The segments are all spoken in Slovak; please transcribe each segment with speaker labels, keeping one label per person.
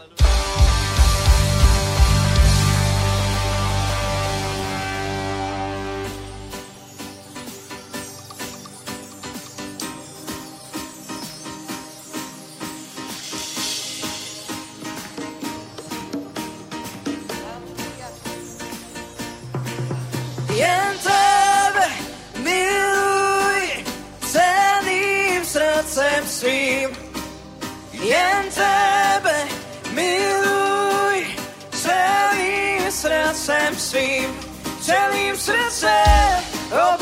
Speaker 1: Jen
Speaker 2: sleep. Tell him to. Oh,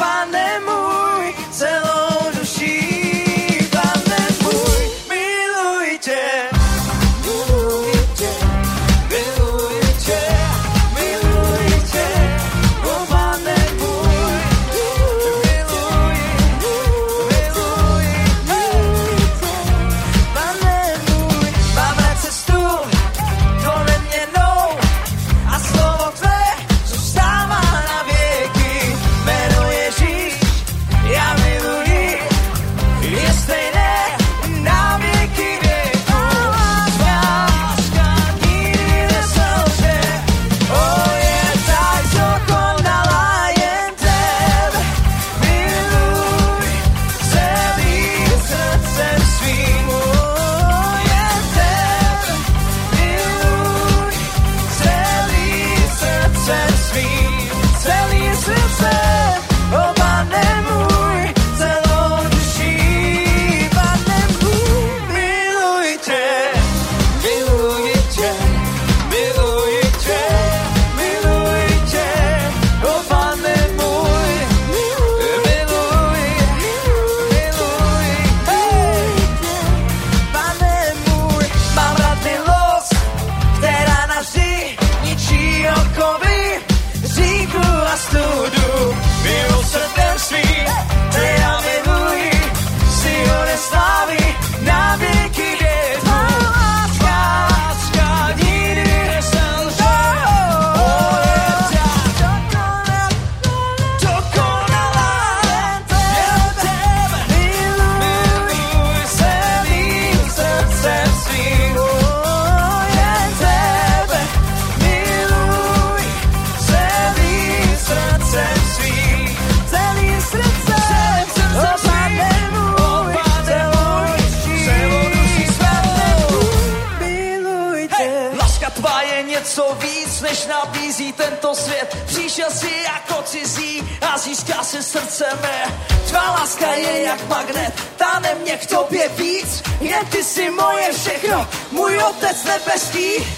Speaker 2: thirsty.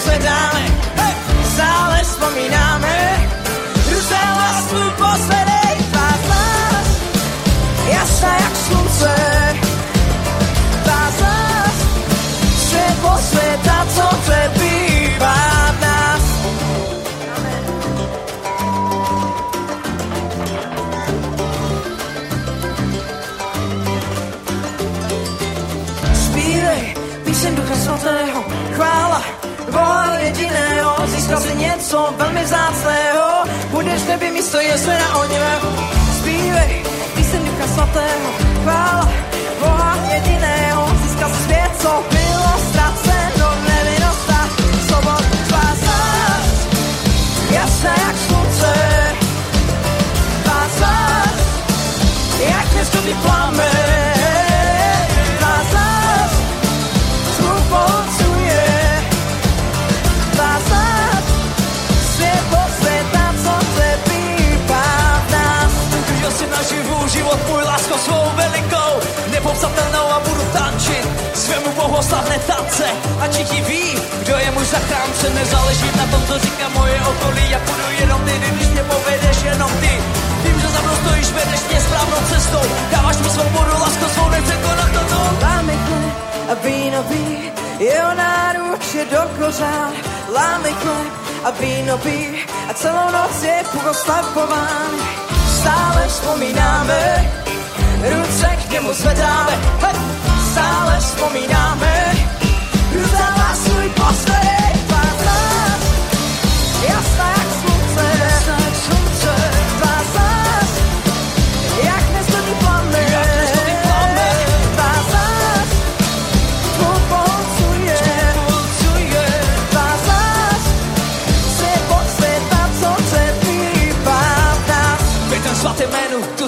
Speaker 2: Ruce k něco velmi vzácného, budeš v nebi místo jezera onivého. Zpívej píseň Ducha Svatého, chvála Boha jediného, získal si svět, co bylo ztraceno, nevinnost a svobod tvá zář, jasná jak slunce, tvá zář, jak neskutý plamen,
Speaker 3: život můj lásko svou velikou, nepopsatelnou a budu tančit svému bohu slavné tance. A všichni ví, kdo je můj zachránce, nezáleží na tom, co říká moje okolí. Já půjdu jenom ty, když mě povedeš jenom ty. Vím, že za mnou stojíš, vedeš mě správnou cestou, dáváš mi svobodu, lásko svou, nechce konat to, to.
Speaker 2: Láme chleb a víno pí, jeho náruč je do kořán. Láme chleb a víno pí, a celou noc je Bůh oslavován. Stále vzpomínáme, ruce k němu zvedáme, stále vzpomínáme,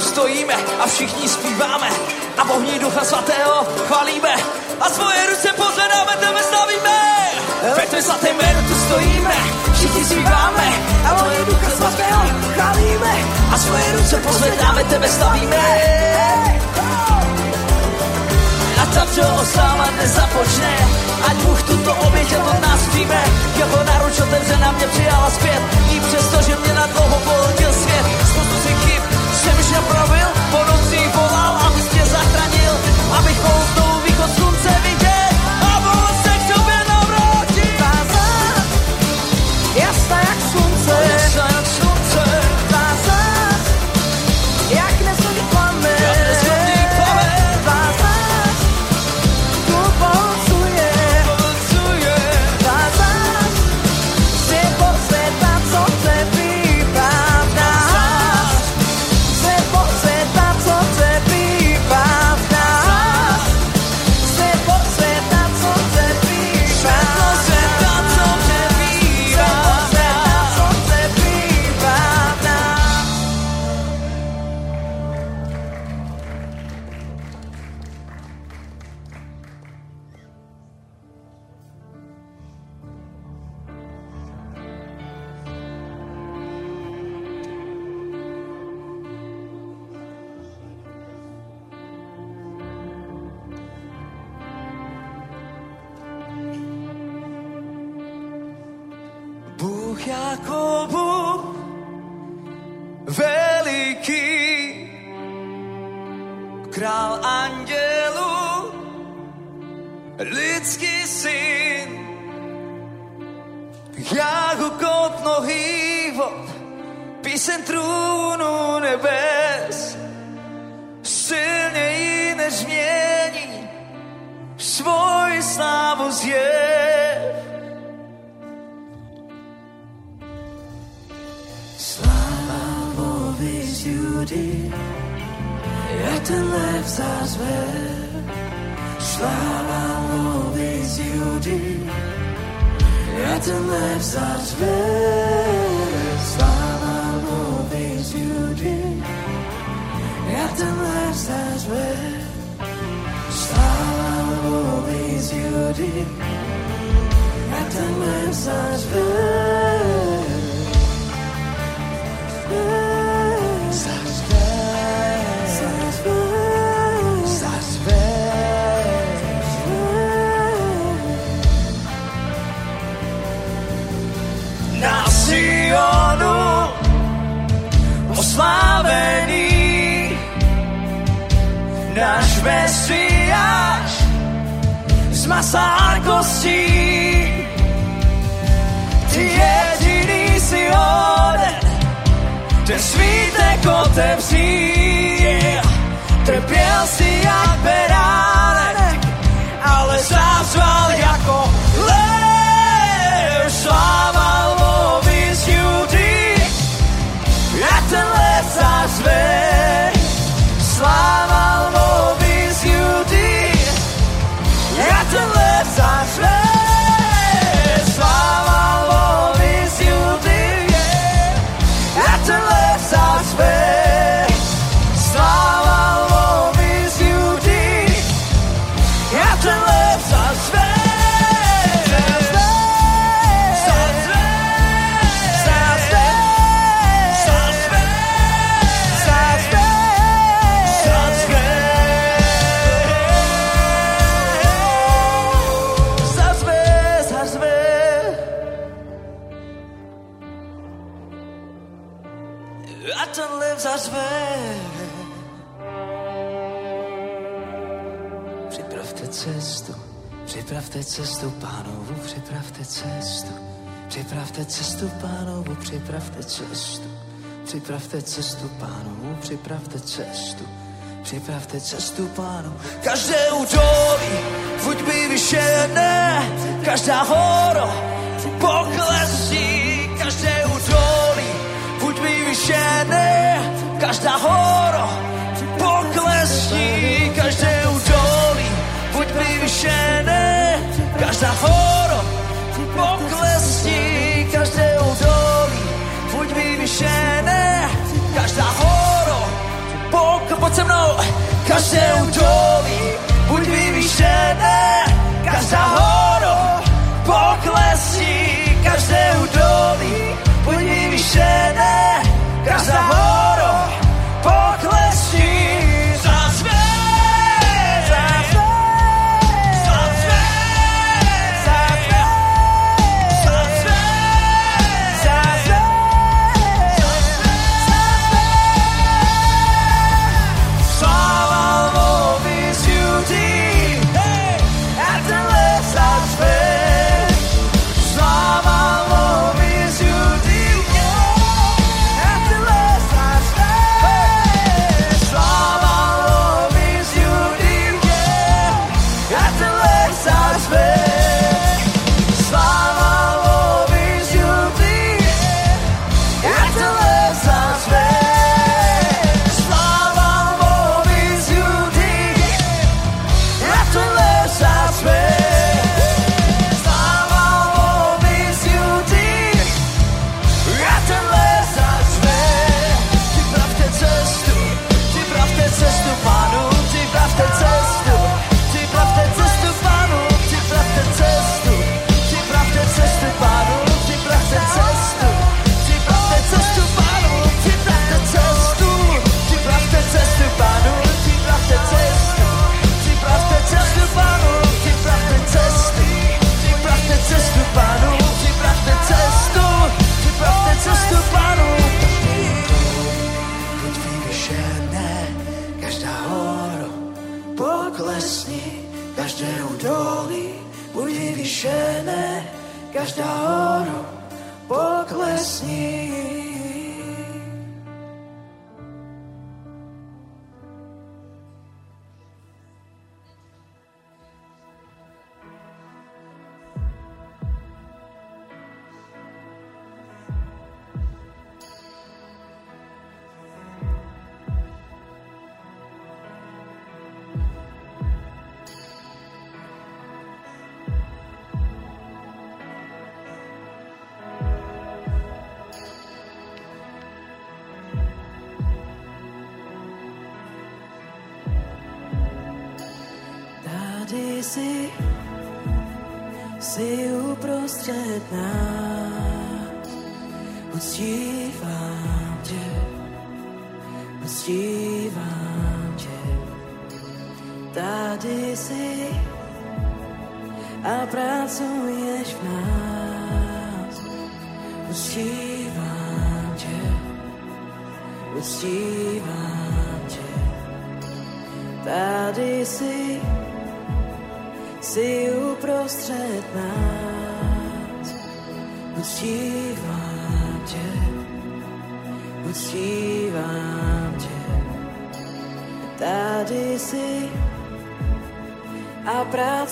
Speaker 3: stojíme a všichni zpíváme a bohní ducha svatého chválíme a svoje ruce pozvedáme, tebe stavíme. Ve tvém svatém jménu tu stojíme, všichni zpíváme
Speaker 2: A moje ducha svatého chválíme,
Speaker 3: a svoje ruce pozvedáme, tebe stavíme. A tam, čo osáva nezapočne, ať Bůh tuto oběť od nás přijme. Jeho náruč otevřená mě přijala zpět, i přesto, že mě na dlouho pohodil svět. Jakobu, veliký, král andělů, lidský syn, jako kot nohý vod, píseň trůnu
Speaker 2: ten lev zazve. Slávovi z Judy, ja ten lev zazve. Slávovi z Judy, ja ten lev zazve. Slávovi z Judy, ja ten lev zazve.
Speaker 3: na náš Mesiáš z masa a kostí ty jediný si hoden. Ten svítek otevří trpěl si jak beránek ale zázval jako lev. Slával Lvovi z Judy jak ten lev zazve sláva připravte cestu pánovu, připravte cestu. Připravte cestu pánovu, připravte cestu. Připravte cestu pánovu, připravte cestu. Připravte cestu pánu. Každé údolí, buď by vyšené, každá hora poklesí. Každé údolí, buď by vyšené, každá hora každá hora poklesí. Každé údolí, buď vyvyšené, každá hora pok, pojď se mnou, každé údolí, buď vyvyšené, každá hora poklesí, každé údolí, buď vyvyšené, každá hora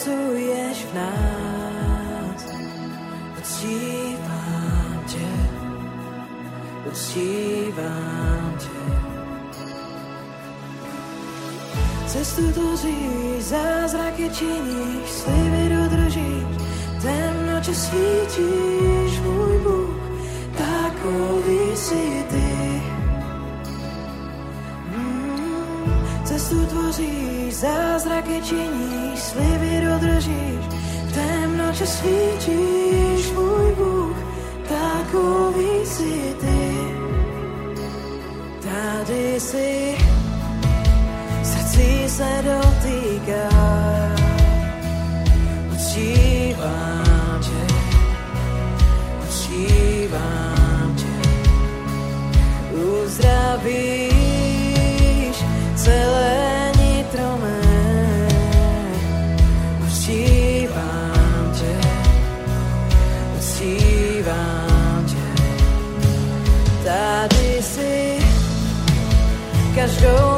Speaker 2: pracuješ v nás. Uctívám tě, uctívám tě. Cestu tvoříš, zázraky činíš, sliby dodržíš, temnoče svítíš, můj Bůh, takový si ty. Cestu tvoříš, zázraky činíš, sliby dodržíš, temnoče svítíš, můj Bůh, takový si ty. Tady si srdci se dotýká. Uctívám tě, uctívám tě. Uzdravíš každou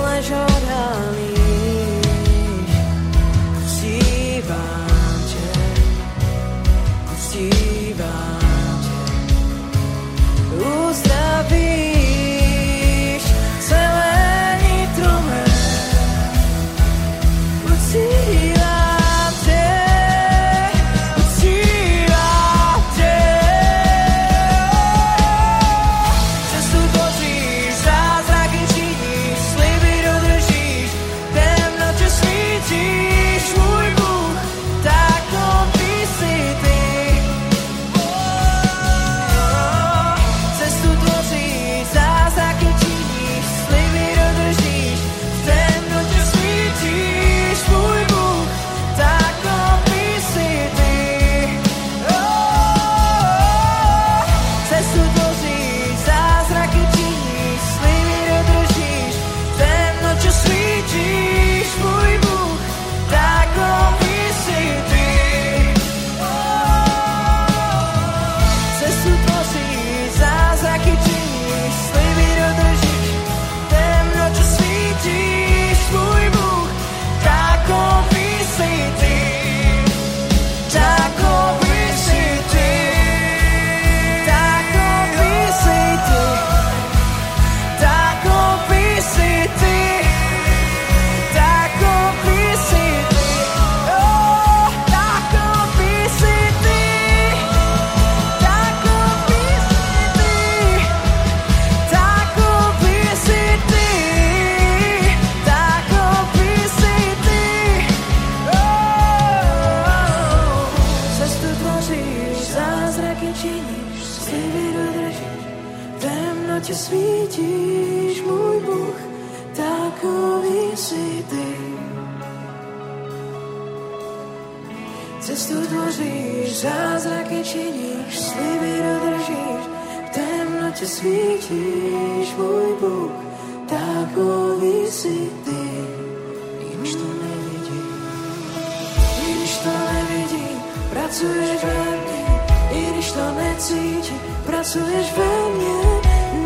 Speaker 2: pracuješ ve mně,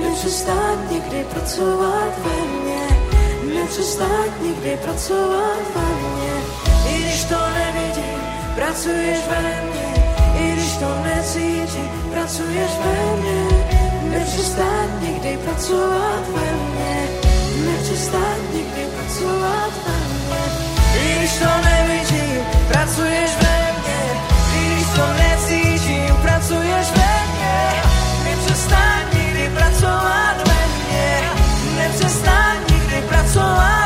Speaker 2: nepřestaň nikdy pracovat ve mně, nepřestaň nikdy pracovat ve mně, i když to nevidím, pracuješ ve mně, i když to necítím, pracuješ ve mně, nepřestaň nikdy pracovat ve mně, nepřestaň nikdy pracovat ve mně, i když to nevidím, pracuješ ve mně, i když to necítím, pracuješ ve mně, nikdy pracovat ve mně, i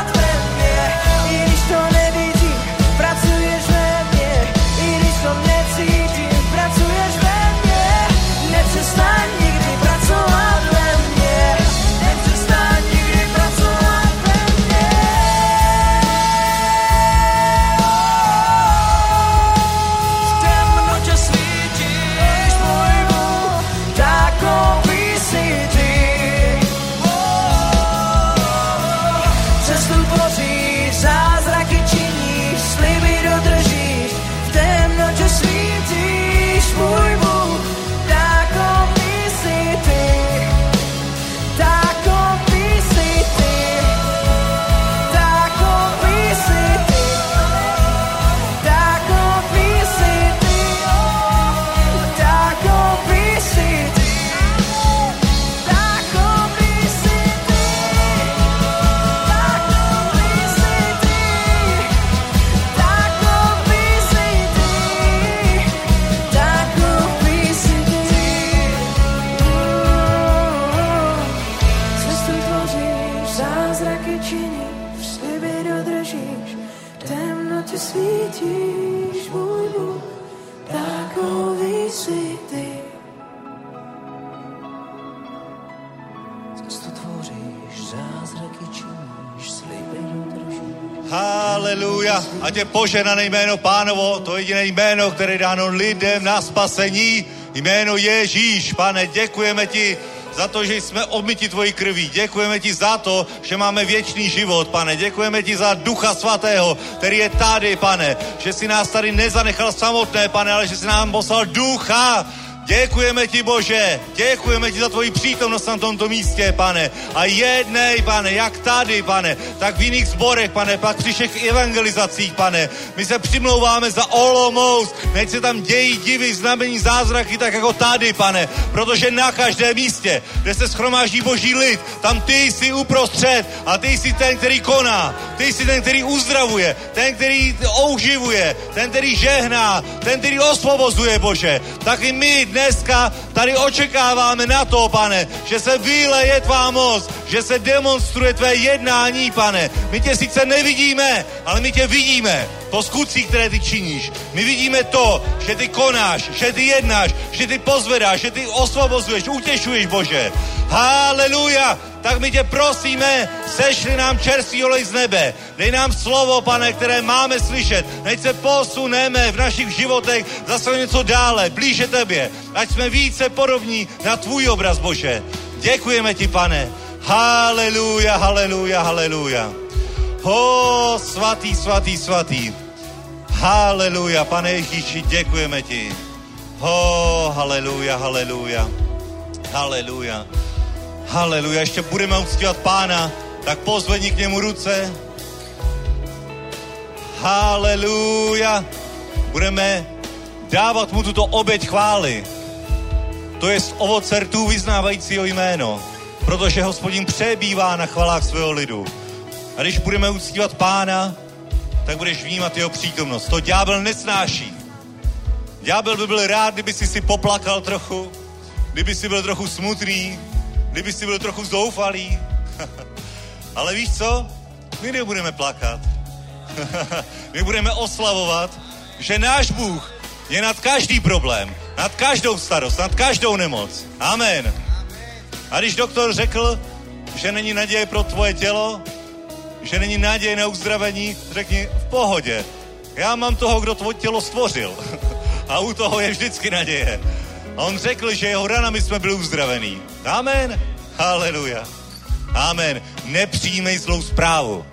Speaker 4: poženané jméno pánovo, to jediné jméno, které je dáno lidem na spasení, jméno Ježíš. Pane, děkujeme ti za to, že jsme obmyti tvojí krví. Děkujeme ti za to, že máme věčný život, pane. Děkujeme ti za Ducha Svatého, který je tady, pane. Že si nás tady nezanechal samotné, pane, ale že si nám poslal Ducha, Děkujeme ti, Bože, děkujeme ti za tvoji přítomnost na tomto místě, pane. A jednej, pane, jak tady, pane, tak v jiných zborech, pane, pak při všech evangelizacích, pane. My se přimlouváme za Olomouc, nech se tam dějí divy, znamení, zázraky, tak jako tady, pane. Protože na každém místě, kde se schromáždí boží lid, tam ty jsi uprostřed a ty jsi ten, který koná. Ty jsi ten, který uzdravuje, ten, který ouživuje, ten, který žehná, ten, který osvobozuje, Bože. Tak i my dneska tady očekáváme na to, pane, že se vyleje tvá moc, že se demonstruje tvé jednání, pane. My tě sice nevidíme, ale my tě vidíme po skutcích, které ty činíš. My vidíme to, že ty konáš, že ty jednáš, že ty pozvedáš, že ty osvobozuješ, utěšuješ, Bože. Haleluja! Tak my tě prosíme, sešli nám čerstvý olej z nebe. Dej nám slovo, pane, které máme slyšet. Nech se posuneme v našich životech zase něco dále, blíže tebě. Ať jsme více podobní na tvůj obraz, Bože. Děkujeme ti, pane. Haleluja, haleluja, haleluja. Ho, svatý, svatý, svatý. Haleluja, pane Ježíši, děkujeme ti. Ho, haleluja, haleluja. Haleluja. Haleluja, ještě budeme uctívat pána, tak pozvedni k němu ruce. Haleluja. Budeme dávat mu tuto oběť chvály. To je ovoce rtů vyznávajícího jméno, protože hospodin přebývá na chvalách svého lidu. A když budeme uctívat pána, tak budeš vnímat jeho přítomnost. To ďábel nesnáší. Ďábel by byl rád, kdyby si si poplakal trochu, kdyby si byl trochu smutný, kdyby si byl trochu zoufalý. Ale víš co? My nebudeme plakat. My budeme oslavovat, že náš Bůh je nad každý problém, nad každou starost, nad každou nemoc. Amen. A když doktor řekl, že není naděje pro tvoje tělo, že není naděje na uzdravení, řekni v pohodě. Já mám toho, kdo tvoje tělo stvořil. A u toho je vždycky naděje. A on řekl, že jeho ranami jsme byli uzdravení. Amen. Haleluja. Amen. Nepřijmej zlou zprávu.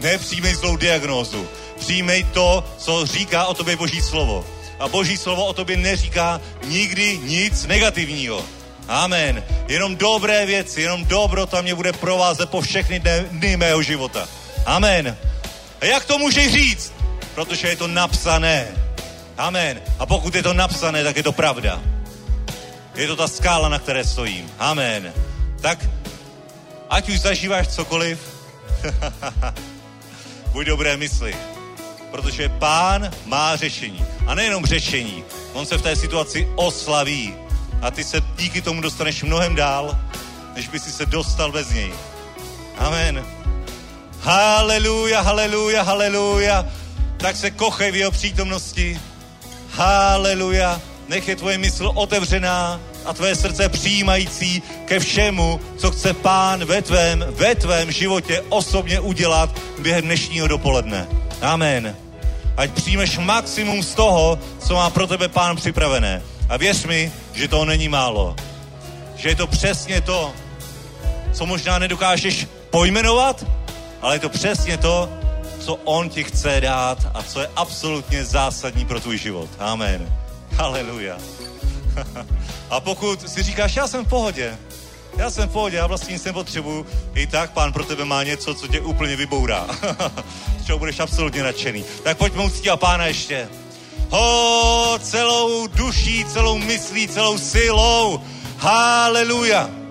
Speaker 4: Nepřijmej zlou diagnózu. Přijmej to, co říká o tobě Boží slovo. A Boží slovo o tobě neříká nikdy nic negativního. Amen. Jenom dobré věci, jenom dobro tam mě bude provázet po všechny dny mého života. Amen. A jak to můžeš říct? Protože je to napsané. Amen. A pokud je to napsané, tak je to pravda. Je to ta skála, na které stojím. Amen. Tak, ať už zažíváš cokoliv, buď dobré mysli. Protože pán má řešení. A nejenom řešení. On se v té situaci oslaví. A ty se díky tomu dostaneš mnohem dál, než by si se dostal bez něj. Amen. Haleluja, haleluja, haleluja. Tak se kochej v jeho přítomnosti. Haleluja. Nech je tvoje mysl otevřená a tvé srdce přijímající ke všemu, co chce pán ve tvém, ve tvém životě osobně udělat během dnešního dopoledne. Amen. Ať přijmeš maximum z toho, co má pro tebe pán připravené. A věř mi, že to není málo. Že je to přesně to, co možná nedokážeš pojmenovat, ale je to přesně to, co on ti chce dát a co je absolutně zásadní pro tvůj život. Amen. Haleluja. a pokud si říkáš, já jsem v pohodě, já jsem v pohodě, já vlastně nic nepotřebuju, i tak pán pro tebe má něco, co tě úplně vybourá. Z čeho budeš absolutně nadšený. Tak pojďme uctívat pána ještě. Ho, celou duší, celou myslí, celou silou. Haleluja.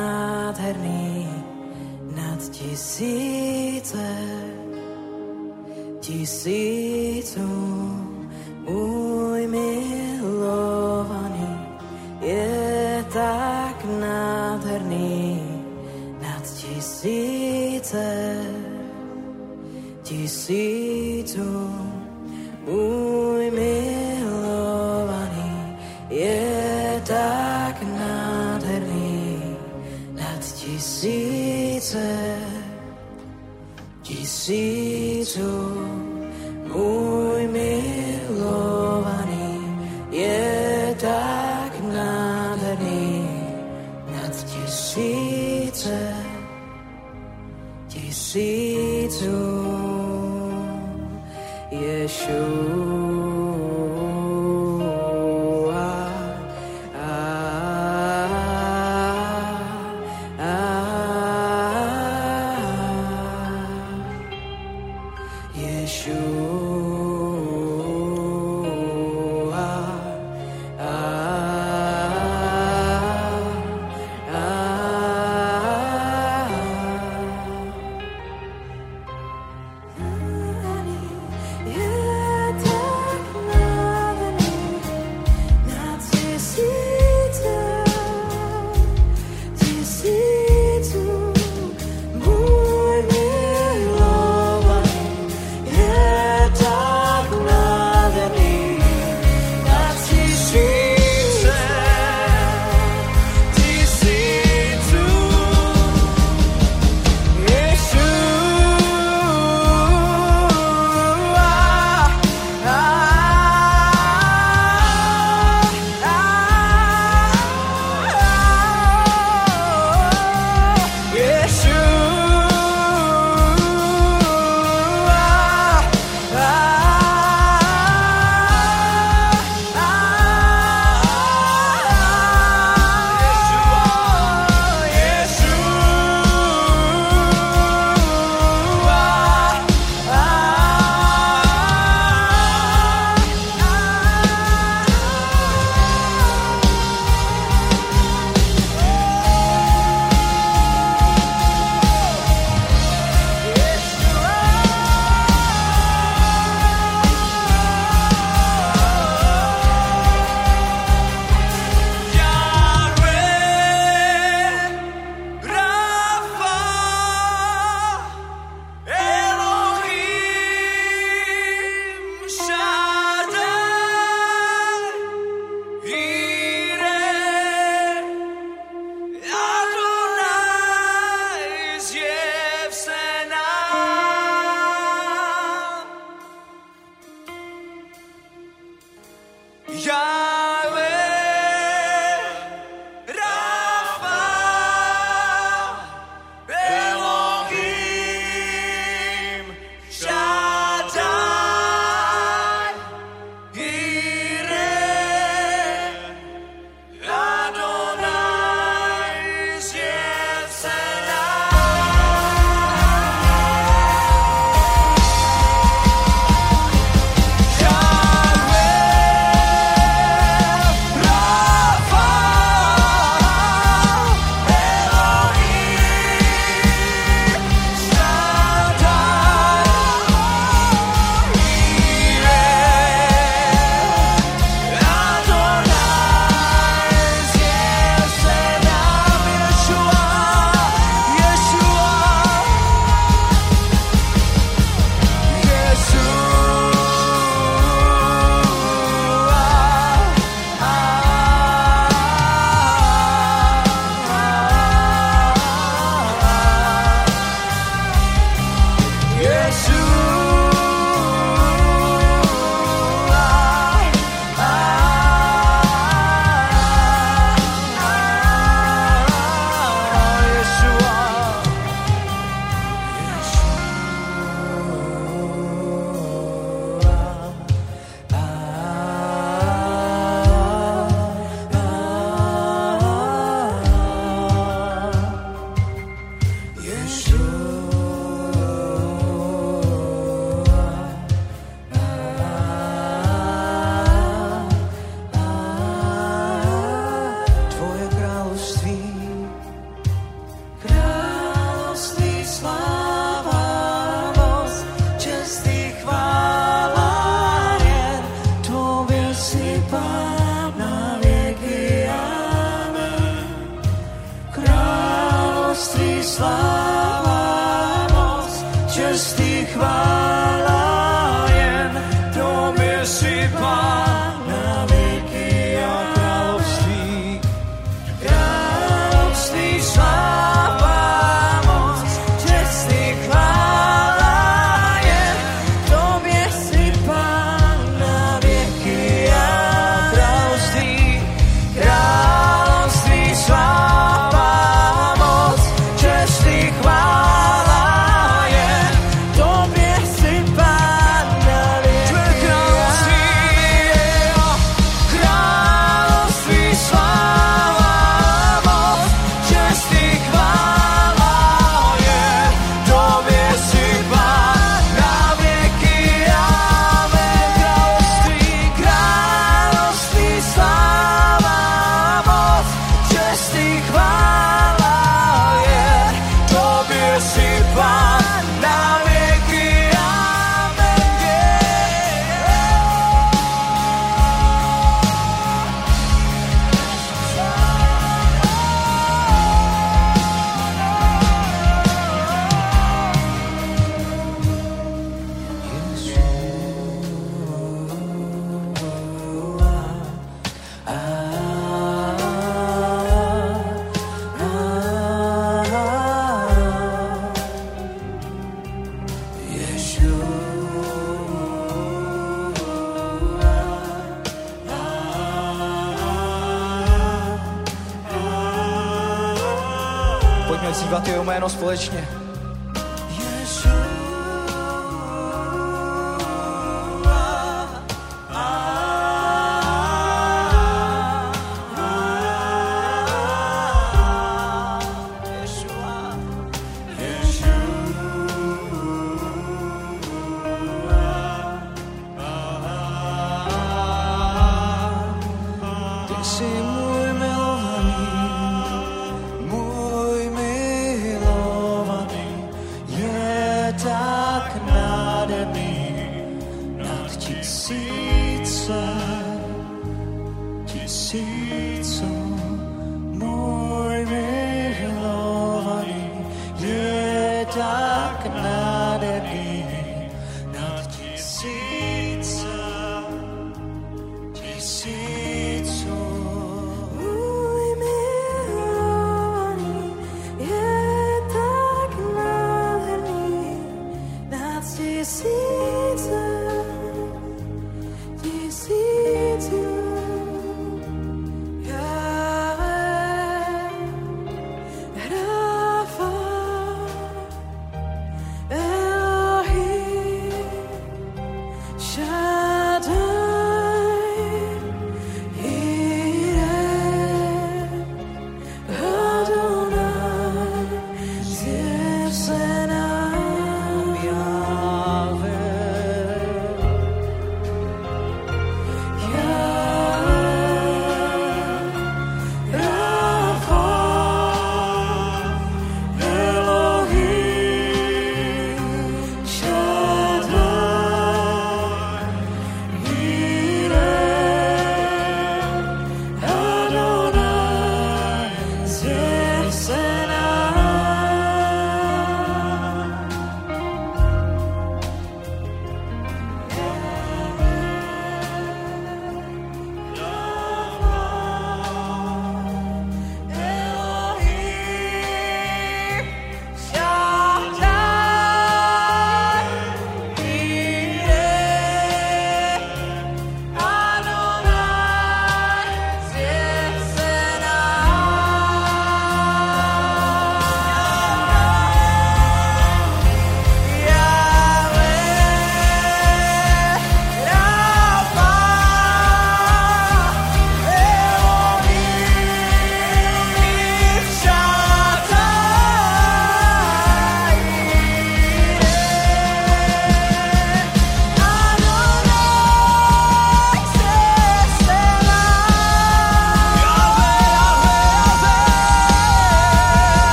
Speaker 2: nádherný nad tisíce,
Speaker 4: tisícu účastí.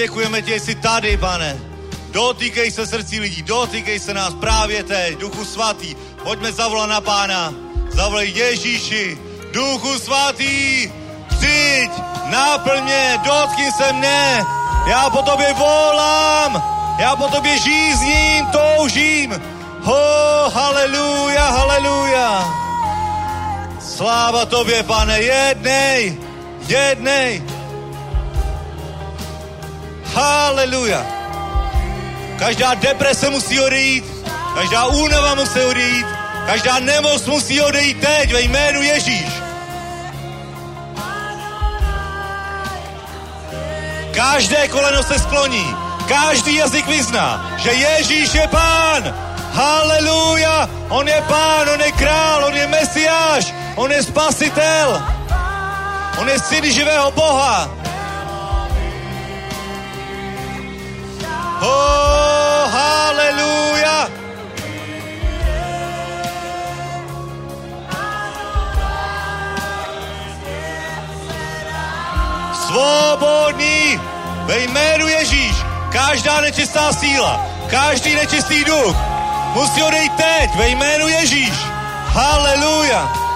Speaker 4: Děkujeme ti, jsi tady, pane. Dotýkej se srdcí lidí, dotýkej se nás právě teď, Duchu Svatý. Pojďme zavolat na Pána. Zavolej Ježíši, Duchu Svatý, přijď, naplň mě, dotkni se mne. Já po tobě volám, já po tobě žízním, toužím. Ho, haleluja, haleluja. Sláva tobě, pane, jednej, jednej. Haleluja. Každá deprese musí odejít, každá únava musí odejít, každá nemoc musí odejít teď ve jménu Ježíš. Každé koleno se skloní, každý jazyk vyzná, že Ježíš je pán. Haleluja! On je pán, on je král, on je mesiáš, on je spasitel. On je syn živého Boha. Oh, haleluja! Svobodný ve jménu Ježíš. Každá nečistá síla, každý nečistý duch musí odejít teď ve jménu Ježíš. Haleluja!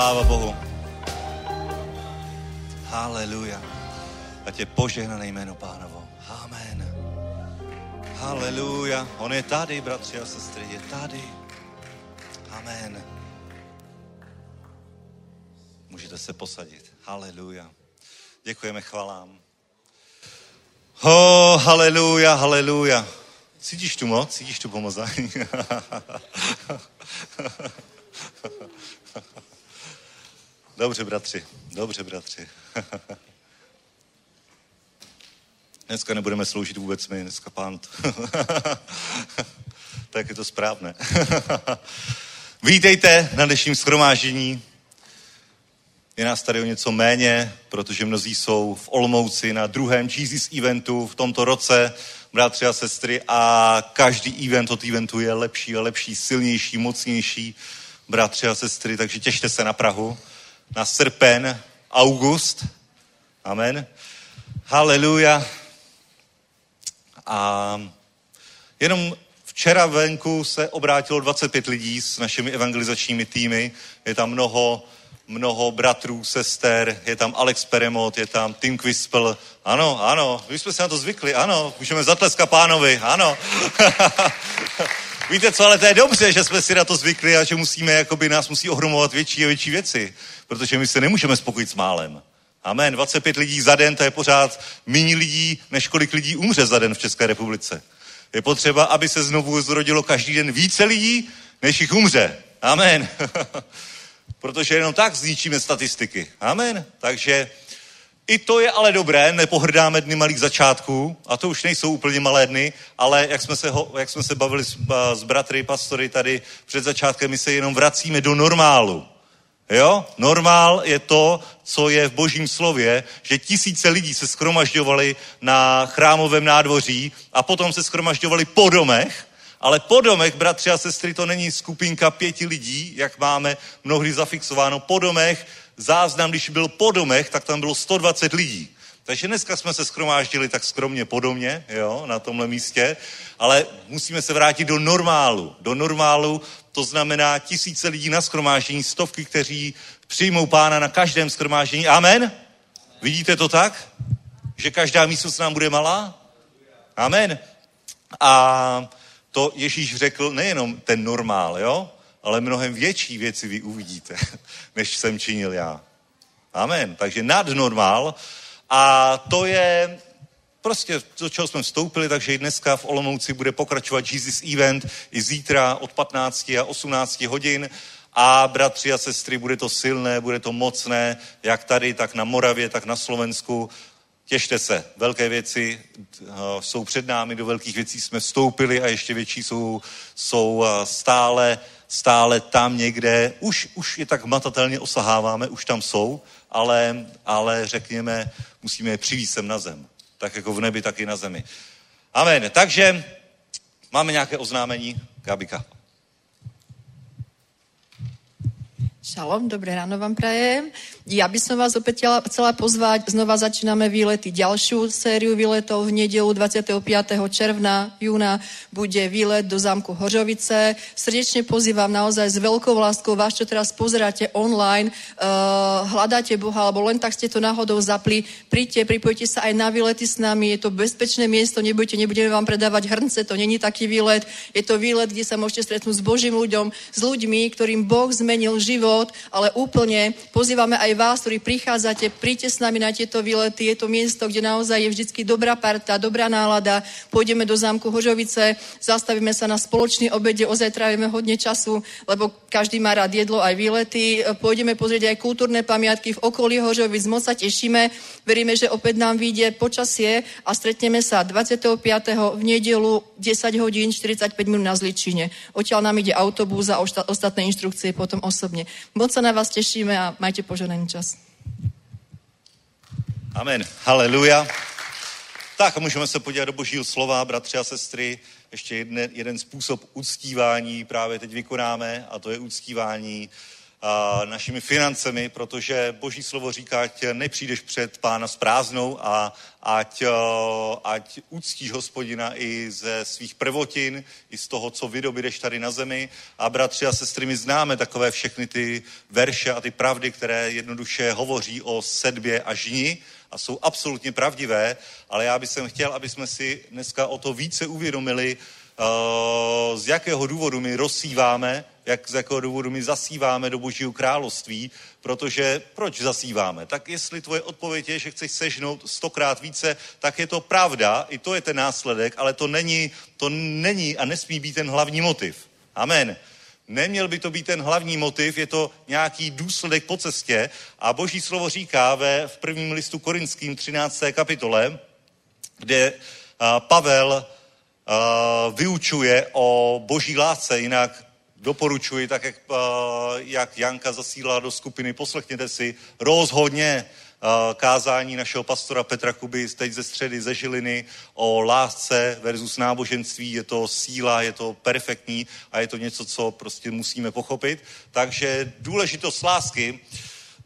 Speaker 4: Sláva Bohu. Haleluja. A tě požehnané jméno pánovo. Amen. Haleluja. On je tady, bratři a sestry, je tady. Amen. Můžete se posadit. Haleluja. Děkujeme chvalám. Ho, oh, haleluja, haleluja. Cítíš tu moc? Cítíš tu pomazání? Dobře, bratři, dobře, bratři. Dneska nebudeme sloužit vůbec my, dneska pán. tak je to správné. Vítejte na dnešním schromáždění. Je nás tady o něco méně, protože mnozí jsou v Olmouci na druhém Jesus eventu v tomto roce, bratři a sestry, a každý event od eventu je lepší a lepší, silnější, mocnější, bratři a sestry, takže těšte se na Prahu na srpen, august. Amen. Haleluja. A jenom včera venku se obrátilo 25 lidí s našimi evangelizačními týmy. Je tam mnoho, mnoho bratrů, sester, je tam Alex Peremot, je tam Tim Quispel. Ano, ano, my jsme se na to zvykli, ano, můžeme zatleskat pánovi, ano. Víte co, ale to je dobře, že jsme si na to zvykli a že musíme, jakoby nás musí ohromovat větší a větší věci protože my se nemůžeme spokojit s málem. Amen. 25 lidí za den, to je pořád méně lidí, než kolik lidí umře za den v České republice. Je potřeba, aby se znovu zrodilo každý den více lidí, než jich umře. Amen. protože jenom tak zničíme statistiky. Amen. Takže i to je ale dobré, nepohrdáme dny malých začátků, a to už nejsou úplně malé dny, ale jak jsme se, ho, jak jsme se bavili s, s bratry, pastory tady před začátkem, my se jenom vracíme do normálu. Jo? Normál je to, co je v božím slově, že tisíce lidí se skromažďovali na chrámovém nádvoří a potom se skromažďovali po domech, ale po domech, bratři a sestry, to není skupinka pěti lidí, jak máme mnohdy zafixováno. Po domech, záznam, když byl po domech, tak tam bylo 120 lidí. Takže dneska jsme se skromáždili tak skromně podobně, jo, na tomhle místě, ale musíme se vrátit do normálu. Do normálu to znamená tisíce lidí na skromáždění, stovky, kteří přijmou pána na každém skromáždění. Amen? Vidíte to tak? Že každá místnost nám bude malá? Amen. A to Ježíš řekl nejenom ten normál, jo? Ale mnohem větší věci vy uvidíte, než jsem činil já. Amen. Takže nadnormál a to je prostě do čeho jsme vstoupili, takže i dneska v Olomouci bude pokračovat Jesus Event i zítra od 15 a 18 hodin. A bratři a sestry, bude to silné, bude to mocné, jak tady, tak na Moravě, tak na Slovensku. Těšte se, velké věci uh, jsou před námi, do velkých věcí jsme vstoupili a ještě větší jsou, jsou uh, stále, stále tam někde. Už, už je tak matatelně osaháváme, už tam jsou, ale, ale řekněme, musíme je přivít sem na zem. Tak jako v nebi, tak i na zemi. Amen. Takže máme nějaké oznámení, Gabika.
Speaker 5: Šalom, dobré ráno vám prajem. Ja by som vás opäť chcela, pozvať. Znova začíname výlety. Ďalšiu sériu výletov v nedelu 25. června, júna bude výlet do zámku Hořovice. Srdečne pozývam naozaj s veľkou láskou vás, čo teraz pozeráte online, uh, hľadáte Boha, alebo len tak ste to náhodou zapli. Príďte, pripojte sa aj na výlety s nami. Je to bezpečné miesto, nebudete, nebudeme vám predávať hrnce, to není taký výlet. Je to výlet, kde sa môžete stretnúť s Božím ľuďom, s ľuďmi, ktorým Boh zmenil život, ale úplne pozývame aj vás, ktorí prichádzate, príďte s nami na tieto výlety. Je to miesto, kde naozaj je vždycky dobrá parta, dobrá nálada. Pôjdeme do zámku Hožovice, zastavíme sa na spoločný obede, ozaj trávime hodne času, lebo každý má rád jedlo aj výlety. Pôjdeme pozrieť aj kultúrne pamiatky v okolí Hožovic, moc sa tešíme. Veríme, že opäť nám vyjde počasie a stretneme sa 25. v nedelu 10 hodín 45 minút na Zličine. Odtiaľ nám ide autobus a ostatné inštrukcie potom osobne. Moc sa na vás tešíme a majte požehnaný čas.
Speaker 4: Amen. Haleluja. Tak a můžeme se podívat do božího slova, bratři a sestry. Ještě jedne, jeden způsob uctívání právě teď vykonáme a to je uctívání a, našimi financemi, protože boží slovo říká, ať nepřijdeš před pána s prázdnou a ať, ať uctíš hospodina i ze svých prvotin, i z toho, co vydobídeš tady na zemi. A bratři a sestry, my známe takové všechny ty verše a ty pravdy, které jednoduše hovoří o sedbě a žni a jsou absolutně pravdivé, ale já bych chtěl, aby jsme si dneska o to více uvědomili, z jakého důvodu my rozsíváme, jak, z jakého důvodu my zasíváme do Božího království, protože proč zasíváme? Tak jestli tvoje odpověď je, že chceš sežnout stokrát více, tak je to pravda, i to je ten následek, ale to není, to není a nesmí být ten hlavní motiv. Amen. Neměl by to být ten hlavní motiv, je to nějaký důsledek po cestě a boží slovo říká ve, v prvním listu korinským 13. kapitole, kde Pavel vyučuje o boží lásce, jinak doporučuji, tak jak, jak Janka zasílala do skupiny, poslechněte si rozhodně kázání našeho pastora Petra Kuby teď ze středy ze Žiliny o lásce versus náboženství. Je to síla, je to perfektní a je to něco, co prostě musíme pochopit. Takže důležitost lásky,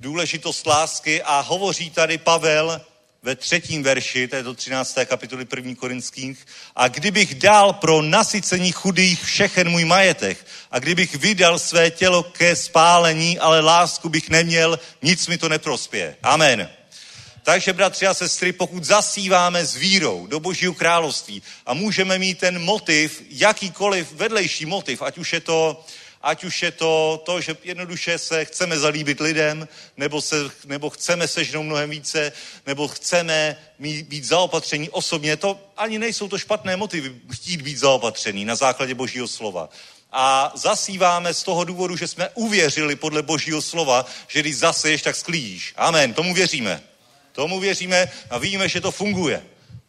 Speaker 4: důležitost lásky a hovoří tady Pavel ve třetím verši této 13. kapitoly 1. korinských. A kdybych dal pro nasycení chudých všechen můj majetek a kdybych vydal své tělo ke spálení, ale lásku bych neměl, nic mi to neprospěje. Amen. Takže, bratři a sestry, pokud zasíváme s vírou do Božího království a můžeme mít ten motiv, jakýkoliv vedlejší motiv, ať už je to ať už je to to, že jednoduše se chceme zalíbit lidem, nebo, se, nebo chceme sežnout mnohem více, nebo chceme mít, být zaopatření osobně. To ani nejsou to špatné motivy chtít být zaopatřený na základě Božího slova. A zasíváme z toho důvodu, že jsme uvěřili podle Božího slova, že když zaseješ, tak sklídíš. Amen, tomu věříme. Tomu věříme a víme, že to funguje.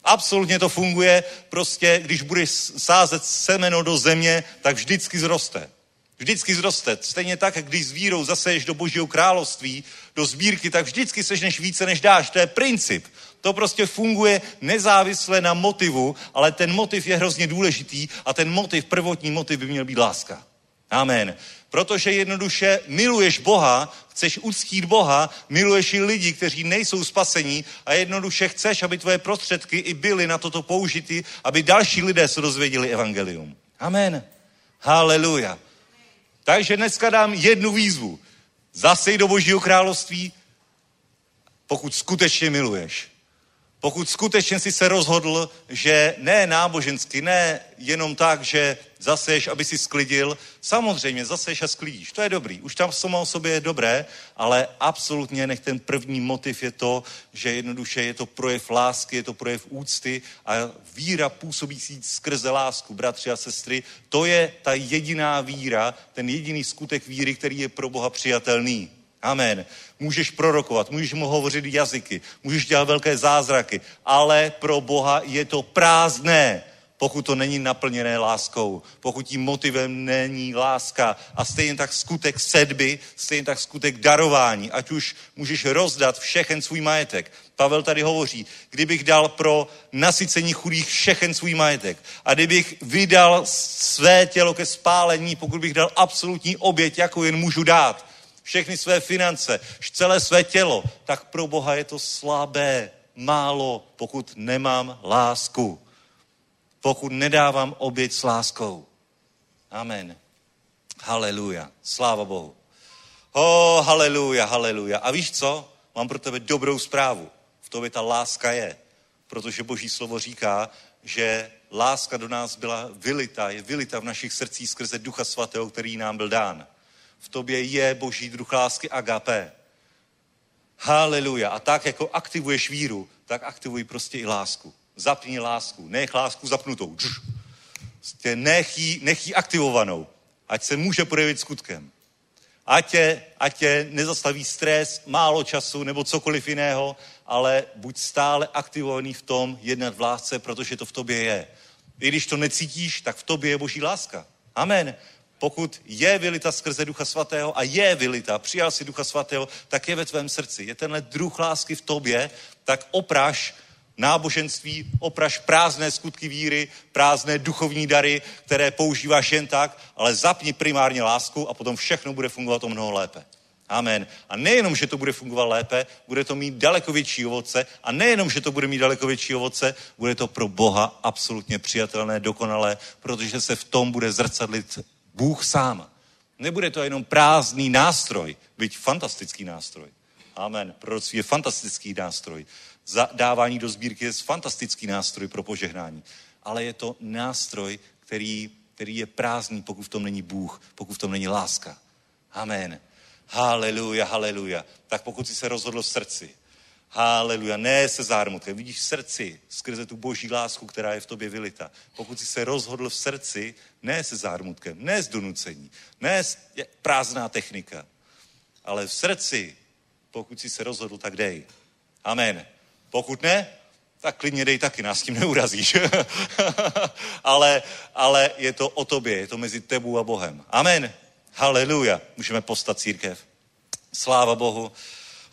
Speaker 4: Absolutně to funguje, prostě když budeš sázet semeno do země, tak vždycky zroste. Vždycky zroste. Stejně tak, když s vírou zaseješ do Božího království, do sbírky, tak vždycky sežneš více, než dáš. To je princip. To prostě funguje nezávisle na motivu, ale ten motiv je hrozně důležitý a ten motiv, prvotní motiv by měl být láska. Amen. Protože jednoduše miluješ Boha, chceš uctít Boha, miluješ i lidi, kteří nejsou spasení a jednoduše chceš, aby tvoje prostředky i byly na toto použity, aby další lidé se dozvěděli evangelium. Amen. Haleluja. Takže dneska dám jednu výzvu. Zasej do Božího království, pokud skutečně miluješ. Pokud skutečně si se rozhodl, že ne nábožensky, ne jenom tak, že zaseješ, aby si sklidil, samozřejmě zaseješ a sklidíš. To je dobrý. Už tam samo o sobě je dobré, ale absolutně nech ten první motiv je to, že jednoduše je to projev lásky, je to projev úcty a víra působící skrze lásku, bratři a sestry, to je ta jediná víra, ten jediný skutek víry, který je pro Boha přijatelný. Amen. Můžeš prorokovat, můžeš mu hovořit jazyky, můžeš dělat velké zázraky, ale pro Boha je to prázdné, pokud to není naplněné láskou, pokud tím motivem není láska a stejně tak skutek sedby, stejně tak skutek darování, ať už můžeš rozdat všechen svůj majetek. Pavel tady hovoří, kdybych dal pro nasycení chudých všechen svůj majetek a kdybych vydal své tělo ke spálení, pokud bych dal absolutní oběť, jakou jen můžu dát, všechny své finance, celé své tělo, tak pro Boha je to slabé, málo, pokud nemám lásku. Pokud nedávám oběť s láskou. Amen. Haleluja. Sláva Bohu. O, oh, haleluja, haleluja. A víš co? Mám pro tebe dobrou zprávu. V tobě ta láska je. Protože Boží slovo říká, že láska do nás byla vylita, je vylita v našich srdcích skrze Ducha Svatého, který nám byl dán. V tobě je Boží druh lásky agape. Haleluja. A tak, jako aktivuješ víru, tak aktivuj prostě i lásku. Zapni lásku. Nech lásku zapnutou. Prostě nech jí, nech jí aktivovanou. Ať se může projevit skutkem. Ať tě, ať tě nezastaví stres, málo času nebo cokoliv jiného, ale buď stále aktivovaný v tom jednat v lásce, protože to v tobě je. I když to necítíš, tak v tobě je boží láska. Amen. Pokud je vylita skrze Ducha Svatého a je vylita, přijal si Ducha Svatého, tak je ve tvém srdci. Je tenhle druh lásky v tobě, tak opraš náboženství, opraš prázdné skutky víry, prázdné duchovní dary, které používáš jen tak, ale zapni primárně lásku a potom všechno bude fungovat o mnoho lépe. Amen. A nejenom, že to bude fungovat lépe, bude to mít daleko větší ovoce a nejenom, že to bude mít daleko větší ovoce, bude to pro Boha absolutně přijatelné, dokonalé, protože se v tom bude zrcadlit Bůh sám. Nebude to jenom prázdný nástroj, byť fantastický nástroj. Amen. Proroctví je fantastický nástroj. Dávání do sbírky je fantastický nástroj pro požehnání. Ale je to nástroj, který, který je prázdný, pokud v tom není Bůh, pokud v tom není láska. Amen. Haleluja, haleluja. Tak pokud jsi se rozhodl v srdci, Haleluja, ne se zármutkem. Vidíš v srdci, skrze tu boží lásku, která je v tobě vylita. Pokud jsi se rozhodl v srdci, ne se zármutkem, ne z donucení, ne z prázdná technika, ale v srdci, pokud jsi se rozhodl, tak dej. Amen. Pokud ne, tak klidně dej taky, nás tím neurazíš. ale, ale je to o tobě, je to mezi tebou a Bohem. Amen. Haleluja. Můžeme postat církev. Sláva Bohu.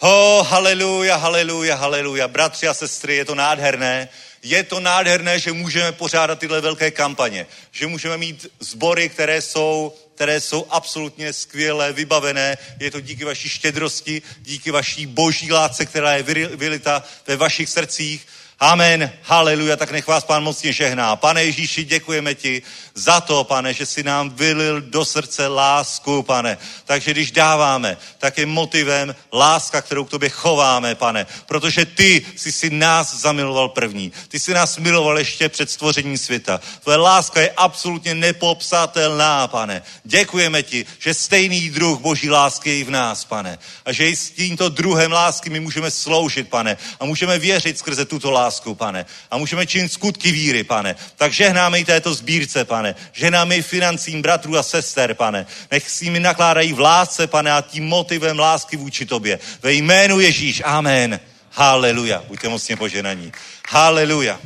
Speaker 4: Oh, haleluja, haleluja, haleluja. Bratři a sestry, je to nádherné. Je to nádherné, že můžeme pořádat tyhle velké kampaně. Že můžeme mít sbory, které jsou, které jsou absolutně skvělé, vybavené. Je to díky vaší štědrosti, díky vaší boží lásce, která je vylita ve vašich srdcích. Amen, haleluja, tak nech vás pán mocně žehná. Pane Ježíši, děkujeme ti za to, pane, že si nám vylil do srdce lásku, pane. Takže když dáváme, tak je motivem láska, kterou k tobě chováme, pane. Protože ty jsi si nás zamiloval první. Ty jsi nás miloval ještě před stvořením světa. Tvoje láska je absolutně nepopsatelná, pane. Děkujeme ti, že stejný druh boží lásky je i v nás, pane. A že i s tímto druhem lásky my můžeme sloužit, pane. A můžeme věřit skrze tuto lásku lásku, pane. A můžeme činit skutky víry, pane. Tak žehnáme i této sbírce, pane. Žehnáme i financím bratrů a sester, pane. Nech s nimi nakládají v lásce, pane, a tím motivem lásky vůči tobě. Ve jménu Ježíš. Amen. Haleluja. Buďte mocně poženaní. Haleluja.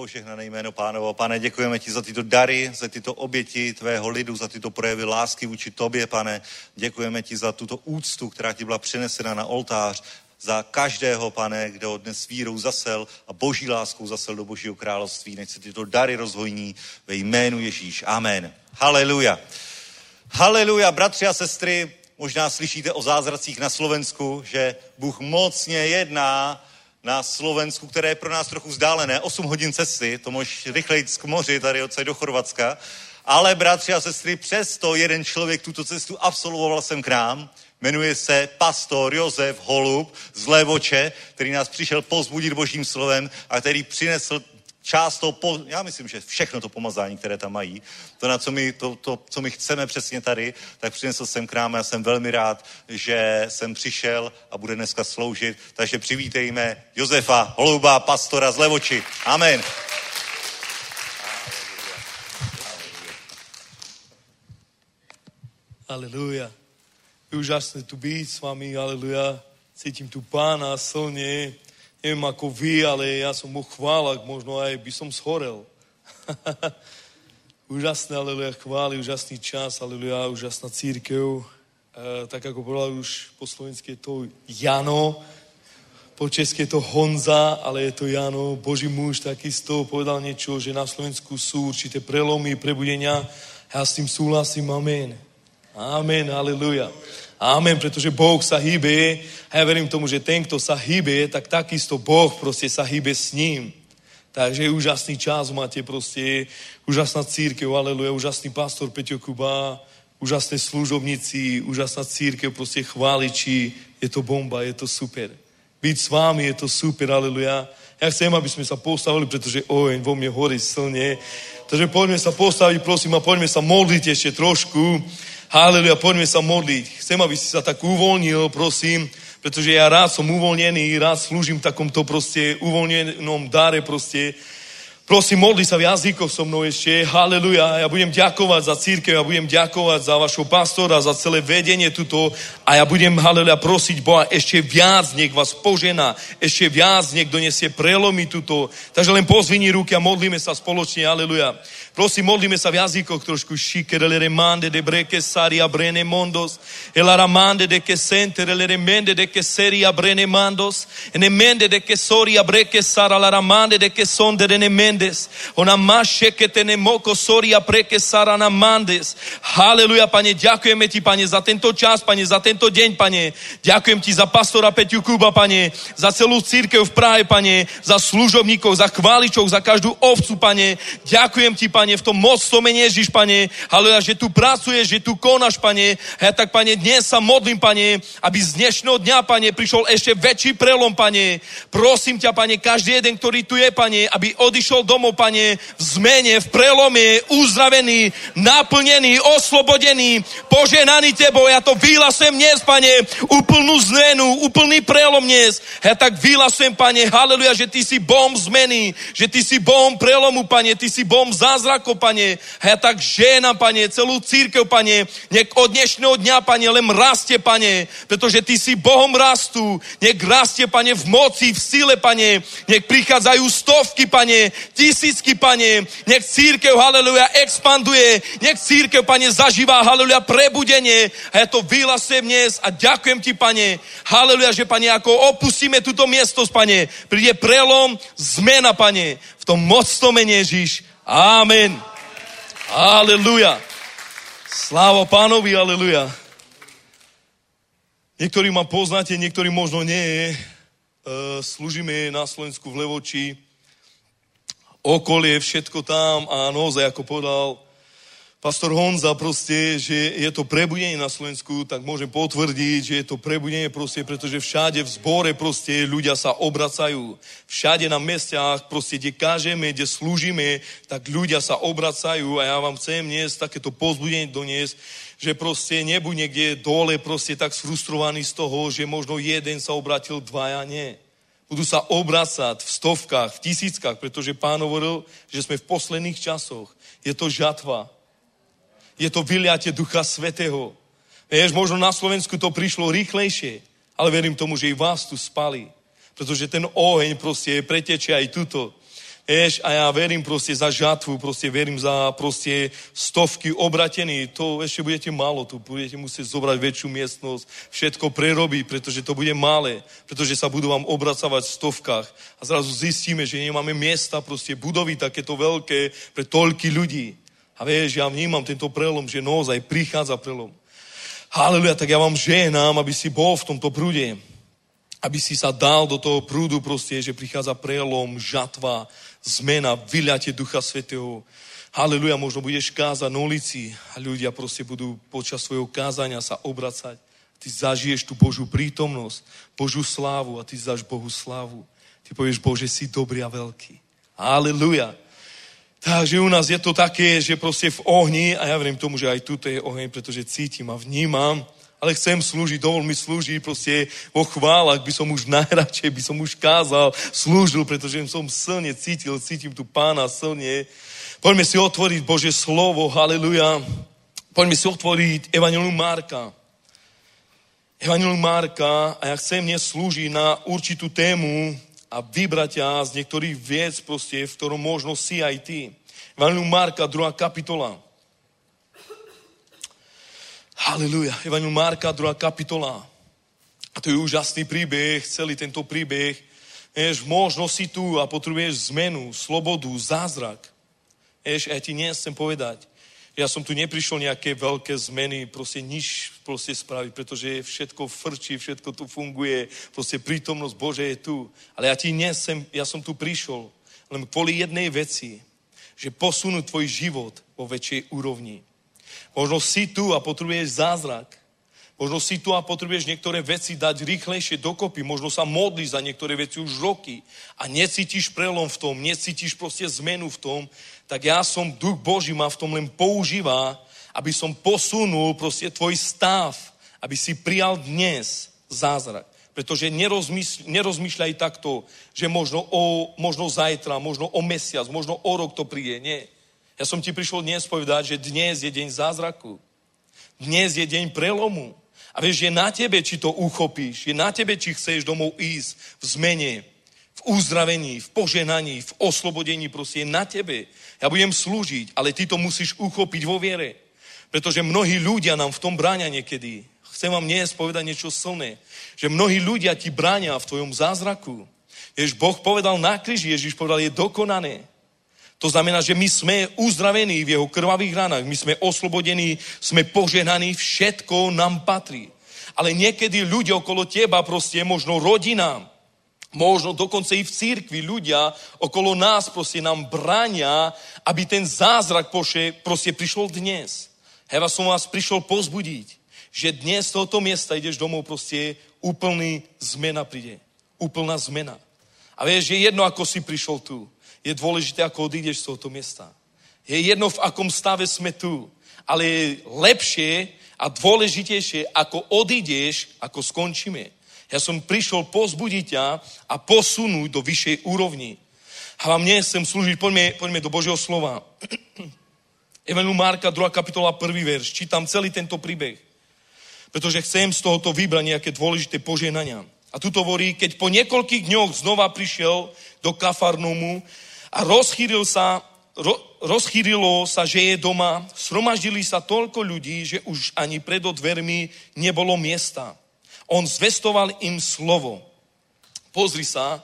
Speaker 4: Požehnané jméno pánovo. Pane, děkujeme ti za tyto dary, za tyto oběti tvého lidu, za tyto projevy lásky vůči tobě, pane. Děkujeme ti za tuto úctu, která ti byla přinesena na oltář, za každého, pane, kdo dnes vírou zasel a boží láskou zasel do božího království. Nech se tyto dary rozhojní ve jménu Ježíš. Amen. Haleluja. Haleluja, bratři a sestry, možná slyšíte o zázracích na Slovensku, že Bůh mocně jedná na Slovensku, které je pro nás trochu vzdálené, 8 hodin cesty, to můžeš rychleji k moři, tady odsaď do Chorvatska, ale bratři a sestry, přesto jeden člověk tuto cestu absolvoval jsem k nám, jmenuje se pastor Josef Holub z Levoče, který nás přišel pozbudit božím slovem a který přinesl část toho, po, já myslím, že všechno to pomazání, které tam mají, to, na co my, to, to, co my chceme přesně tady, tak přinesl jsem k nám a jsem velmi rád, že jsem přišel a bude dneska sloužit. Takže přivítejme Josefa Holuba, pastora z Levoči. Amen.
Speaker 6: Aleluja. Je úžasné tu byť s vami, aleluja. Cítim tu pána silne. Neviem ako vy, ale ja som mu chválak, možno aj by som schorel. úžasné, aleluja, chváli, úžasný čas, aleluja, úžasná církev. E, tak ako povedal už po slovensky je to Jano, po česky je to Honza, ale je to Jano, Boží muž, takisto povedal niečo, že na Slovensku sú určité prelomy, prebudenia. Ja s tým súhlasím, amen. Amen, aleluja. Amen, pretože Boh sa hýbe a ja verím tomu, že ten, kto sa hýbe, tak takisto Boh proste sa hýbe s ním. Takže úžasný čas máte proste, úžasná církev, aleluja, úžasný pastor Peťo Kuba, úžasné služobníci, úžasná církev, proste chváliči, je to bomba, je to super. Byť s vámi je to super, aleluja. Ja chcem, aby sme sa postavili, pretože oheň vo mne horí silne. Takže poďme sa postaviť, prosím, a poďme sa modliť ešte trošku. Haleluja, poďme sa modliť. Chcem, aby si sa tak uvoľnil, prosím, pretože ja rád som uvoľnený, rád slúžim takomto proste uvoľnenom dare proste. Prosím, modli sa v jazykoch so mnou ešte. Haleluja. Ja budem ďakovať za církev, ja budem ďakovať za vašho pastora, za celé vedenie tuto a ja budem, haleluja, prosiť Boha ešte viac, nech vás požena, ešte viac, nech donesie prelomy tuto. Takže len pozvini ruky a modlíme sa spoločne, haleluja. Prosím, modlíme sa v jazykoch trošku. Šikerele remande de breke saria brene mondos. El aramande de que sentere le remende de que seria brene mandos. En emende de que soria breke sara la ramande de que son de renemendes. Ona maše que tenemoko soria breke sara namandes. Haleluja, Pane, ďakujeme Ti, Pane, za tento čas, Pane, za tento deň, Pane. Ďakujem Ti za pastora Peťu Kuba, Pane, za celú církev v Prahe, Pane, za služobníkov, za chváličov, za každú ovcu, Pane. Ďakujem Ti, Pane, v tom mocnom mene Ježiš, Pane. Haleluja, že tu pracuješ, že tu konáš, Pane. A ja tak, Pane, dnes sa modlím, Pane, aby z dnešného dňa, Pane, prišiel ešte väčší prelom, Pane. Prosím ťa, Pane, každý jeden, ktorý tu je, Pane, aby odišiel domov, Pane, v zmene, v prelome, uzdravený, naplnený, oslobodený, poženaný Tebou. Ja to vyhlasujem dnes, Pane, úplnú zmenu, úplný prelom dnes. Ja tak vyhlasujem, Pane, haleluja, že Ty si bom zmeny, že Ty si bom prelomu, Pane, Ty si bom zázrakov, Pane. A ja tak ženám, Pane, celú církev, Pane, nech od dnešného dňa, Pane, len rastie, Pane, pretože Ty si Bohom rastu. Nech rastie, Pane, v moci, v sile, Pane. Nech prichádzajú stovky, Pane, tisícky, Pane. Nech církev, haleluja, expanduje. Nech církev, Pane, zažíva, haleluja, prebudenie. A ja to vyhlasujem dnes a ďakujem Ti, Pane. Haleluja, že, Pane, ako opustíme túto miestnosť, Pane, príde prelom, zmena, Pane, v tom mocnom mene Ježiš. Amen. Aleluja. Sláva pánovi, aleluja. Niektorí ma poznáte, niektorí možno nie. Uh, slúžime na Slovensku v Levoči. Okolie, všetko tam a naozaj, ako povedal pastor Honza proste, že je to prebudenie na Slovensku, tak môžem potvrdiť, že je to prebudenie proste, pretože všade v zbore proste ľudia sa obracajú. Všade na mestiach proste, kde kážeme, kde slúžime, tak ľudia sa obracajú a ja vám chcem dnes takéto pozbudenie doniesť, že proste nebuď niekde dole proste tak sfrustrovaný z toho, že možno jeden sa obratil, dvaja nie. Budú sa obracať v stovkách, v tisíckach, pretože pán hovoril, že sme v posledných časoch. Je to žatva je to vyliate Ducha Svetého. Vieš, možno na Slovensku to prišlo rýchlejšie, ale verím tomu, že i vás tu spali. Pretože ten oheň proste preteče aj tuto. Vieš, a ja verím proste za žatvu, proste verím za proste stovky obratení. To ešte budete málo, tu budete musieť zobrať väčšiu miestnosť, všetko prerobiť, pretože to bude malé, pretože sa budú vám obracavať v stovkách. A zrazu zistíme, že nemáme miesta, proste budovy takéto veľké pre toľky ľudí. A vieš, ja vnímam tento prelom, že naozaj prichádza prelom. Haleluja, tak ja vám žehnám, aby si bol v tomto prúde. Aby si sa dal do toho prúdu proste, že prichádza prelom, žatva, zmena, vyľatie Ducha Svetého. Haleluja, možno budeš kázať na ulici a ľudia proste budú počas svojho kázania sa obracať. Ty zažiješ tú Božú prítomnosť, Božú slávu a ty zaž Bohu slávu. Ty povieš, Bože, si dobrý a veľký. Haleluja. Takže u nás je to také, že proste v ohni, a ja verím tomu, že aj tu je oheň, pretože cítim a vnímam, ale chcem slúžiť, dovol mi slúžiť proste vo chválach, by som už najradšej, by som už kázal, slúžil, pretože som silne cítil, cítim tu pána silne. Poďme si otvoriť Bože slovo, haleluja. Poďme si otvoriť Evangelium Marka. Evangelium Marka a ja chcem dnes slúžiť na určitú tému a vybrať ťa z niektorých viec, proste, v ktorom možno si aj ty. Evangelium Marka, druhá kapitola. Halleluja. Evangelium Marka, druhá kapitola. A to je úžasný príbeh, celý tento príbeh. Vieš, možno si tu a potrebuješ zmenu, slobodu, zázrak. Vieš, ja ti nie chcem povedať, ja som tu neprišiel nejaké veľké zmeny, proste nič proste spraviť, pretože všetko frčí, všetko tu funguje, proste prítomnosť Bože je tu. Ale ja ti nesem, ja som tu prišiel len kvôli jednej veci, že posunú tvoj život vo väčšej úrovni. Možno si tu a potrebuješ zázrak. Možno si tu a potrebuješ niektoré veci dať rýchlejšie dokopy. Možno sa modlíš za niektoré veci už roky a necítiš prelom v tom, necítiš proste zmenu v tom, tak ja som, duch Boží ma v tom len používa, aby som posunul proste tvoj stav, aby si prijal dnes zázrak. Pretože nerozmýšľaj, nerozmýšľaj takto, že možno, o, možno zajtra, možno o mesiac, možno o rok to príde. Nie. Ja som ti prišiel dnes povedať, že dnes je deň zázraku. Dnes je deň prelomu. A vieš, je na tebe, či to uchopíš. Je na tebe, či chceš domov ísť v zmene, v uzdravení, v poženaní, v oslobodení. Proste je na tebe. Ja budem slúžiť, ale ty to musíš uchopiť vo viere. Pretože mnohí ľudia nám v tom bráňa niekedy. Chcem vám dnes povedať niečo silné. Že mnohí ľudia ti bráňa v tvojom zázraku. Jež Boh povedal na kríži, Ježiš povedal, je dokonané. To znamená, že my sme uzdravení v jeho krvavých ranách, my sme oslobodení, sme poženaní, všetko nám patrí. Ale niekedy ľudia okolo teba, proste možno rodina, možno dokonce i v církvi ľudia okolo nás proste nám bráňa, aby ten zázrak poše, proste prišiel dnes. Ja som vás prišiel pozbudiť, že dnes z tohoto miesta ideš domov proste úplný zmena príde. Úplná zmena. A vieš, je jedno, ako si prišiel tu je dôležité, ako odídeš z tohoto miesta. Je jedno, v akom stave sme tu, ale je lepšie a dôležitejšie, ako odídeš, ako skončíme. Ja som prišiel pozbudiť ťa a posunúť do vyššej úrovni. A vám nechcem slúžiť, poďme, poďme do Božieho slova. Evangelium Marka, 2. kapitola, 1. verš. Čítam celý tento príbeh. Pretože chcem z tohoto vybrať nejaké dôležité poženania. A tu to hovorí, keď po niekoľkých dňoch znova prišiel do Kafarnumu, a rozchýril sa, ro, rozchýrilo sa, že je doma. Sromaždili sa toľko ľudí, že už ani pred dvermi nebolo miesta. On zvestoval im slovo. Pozri sa,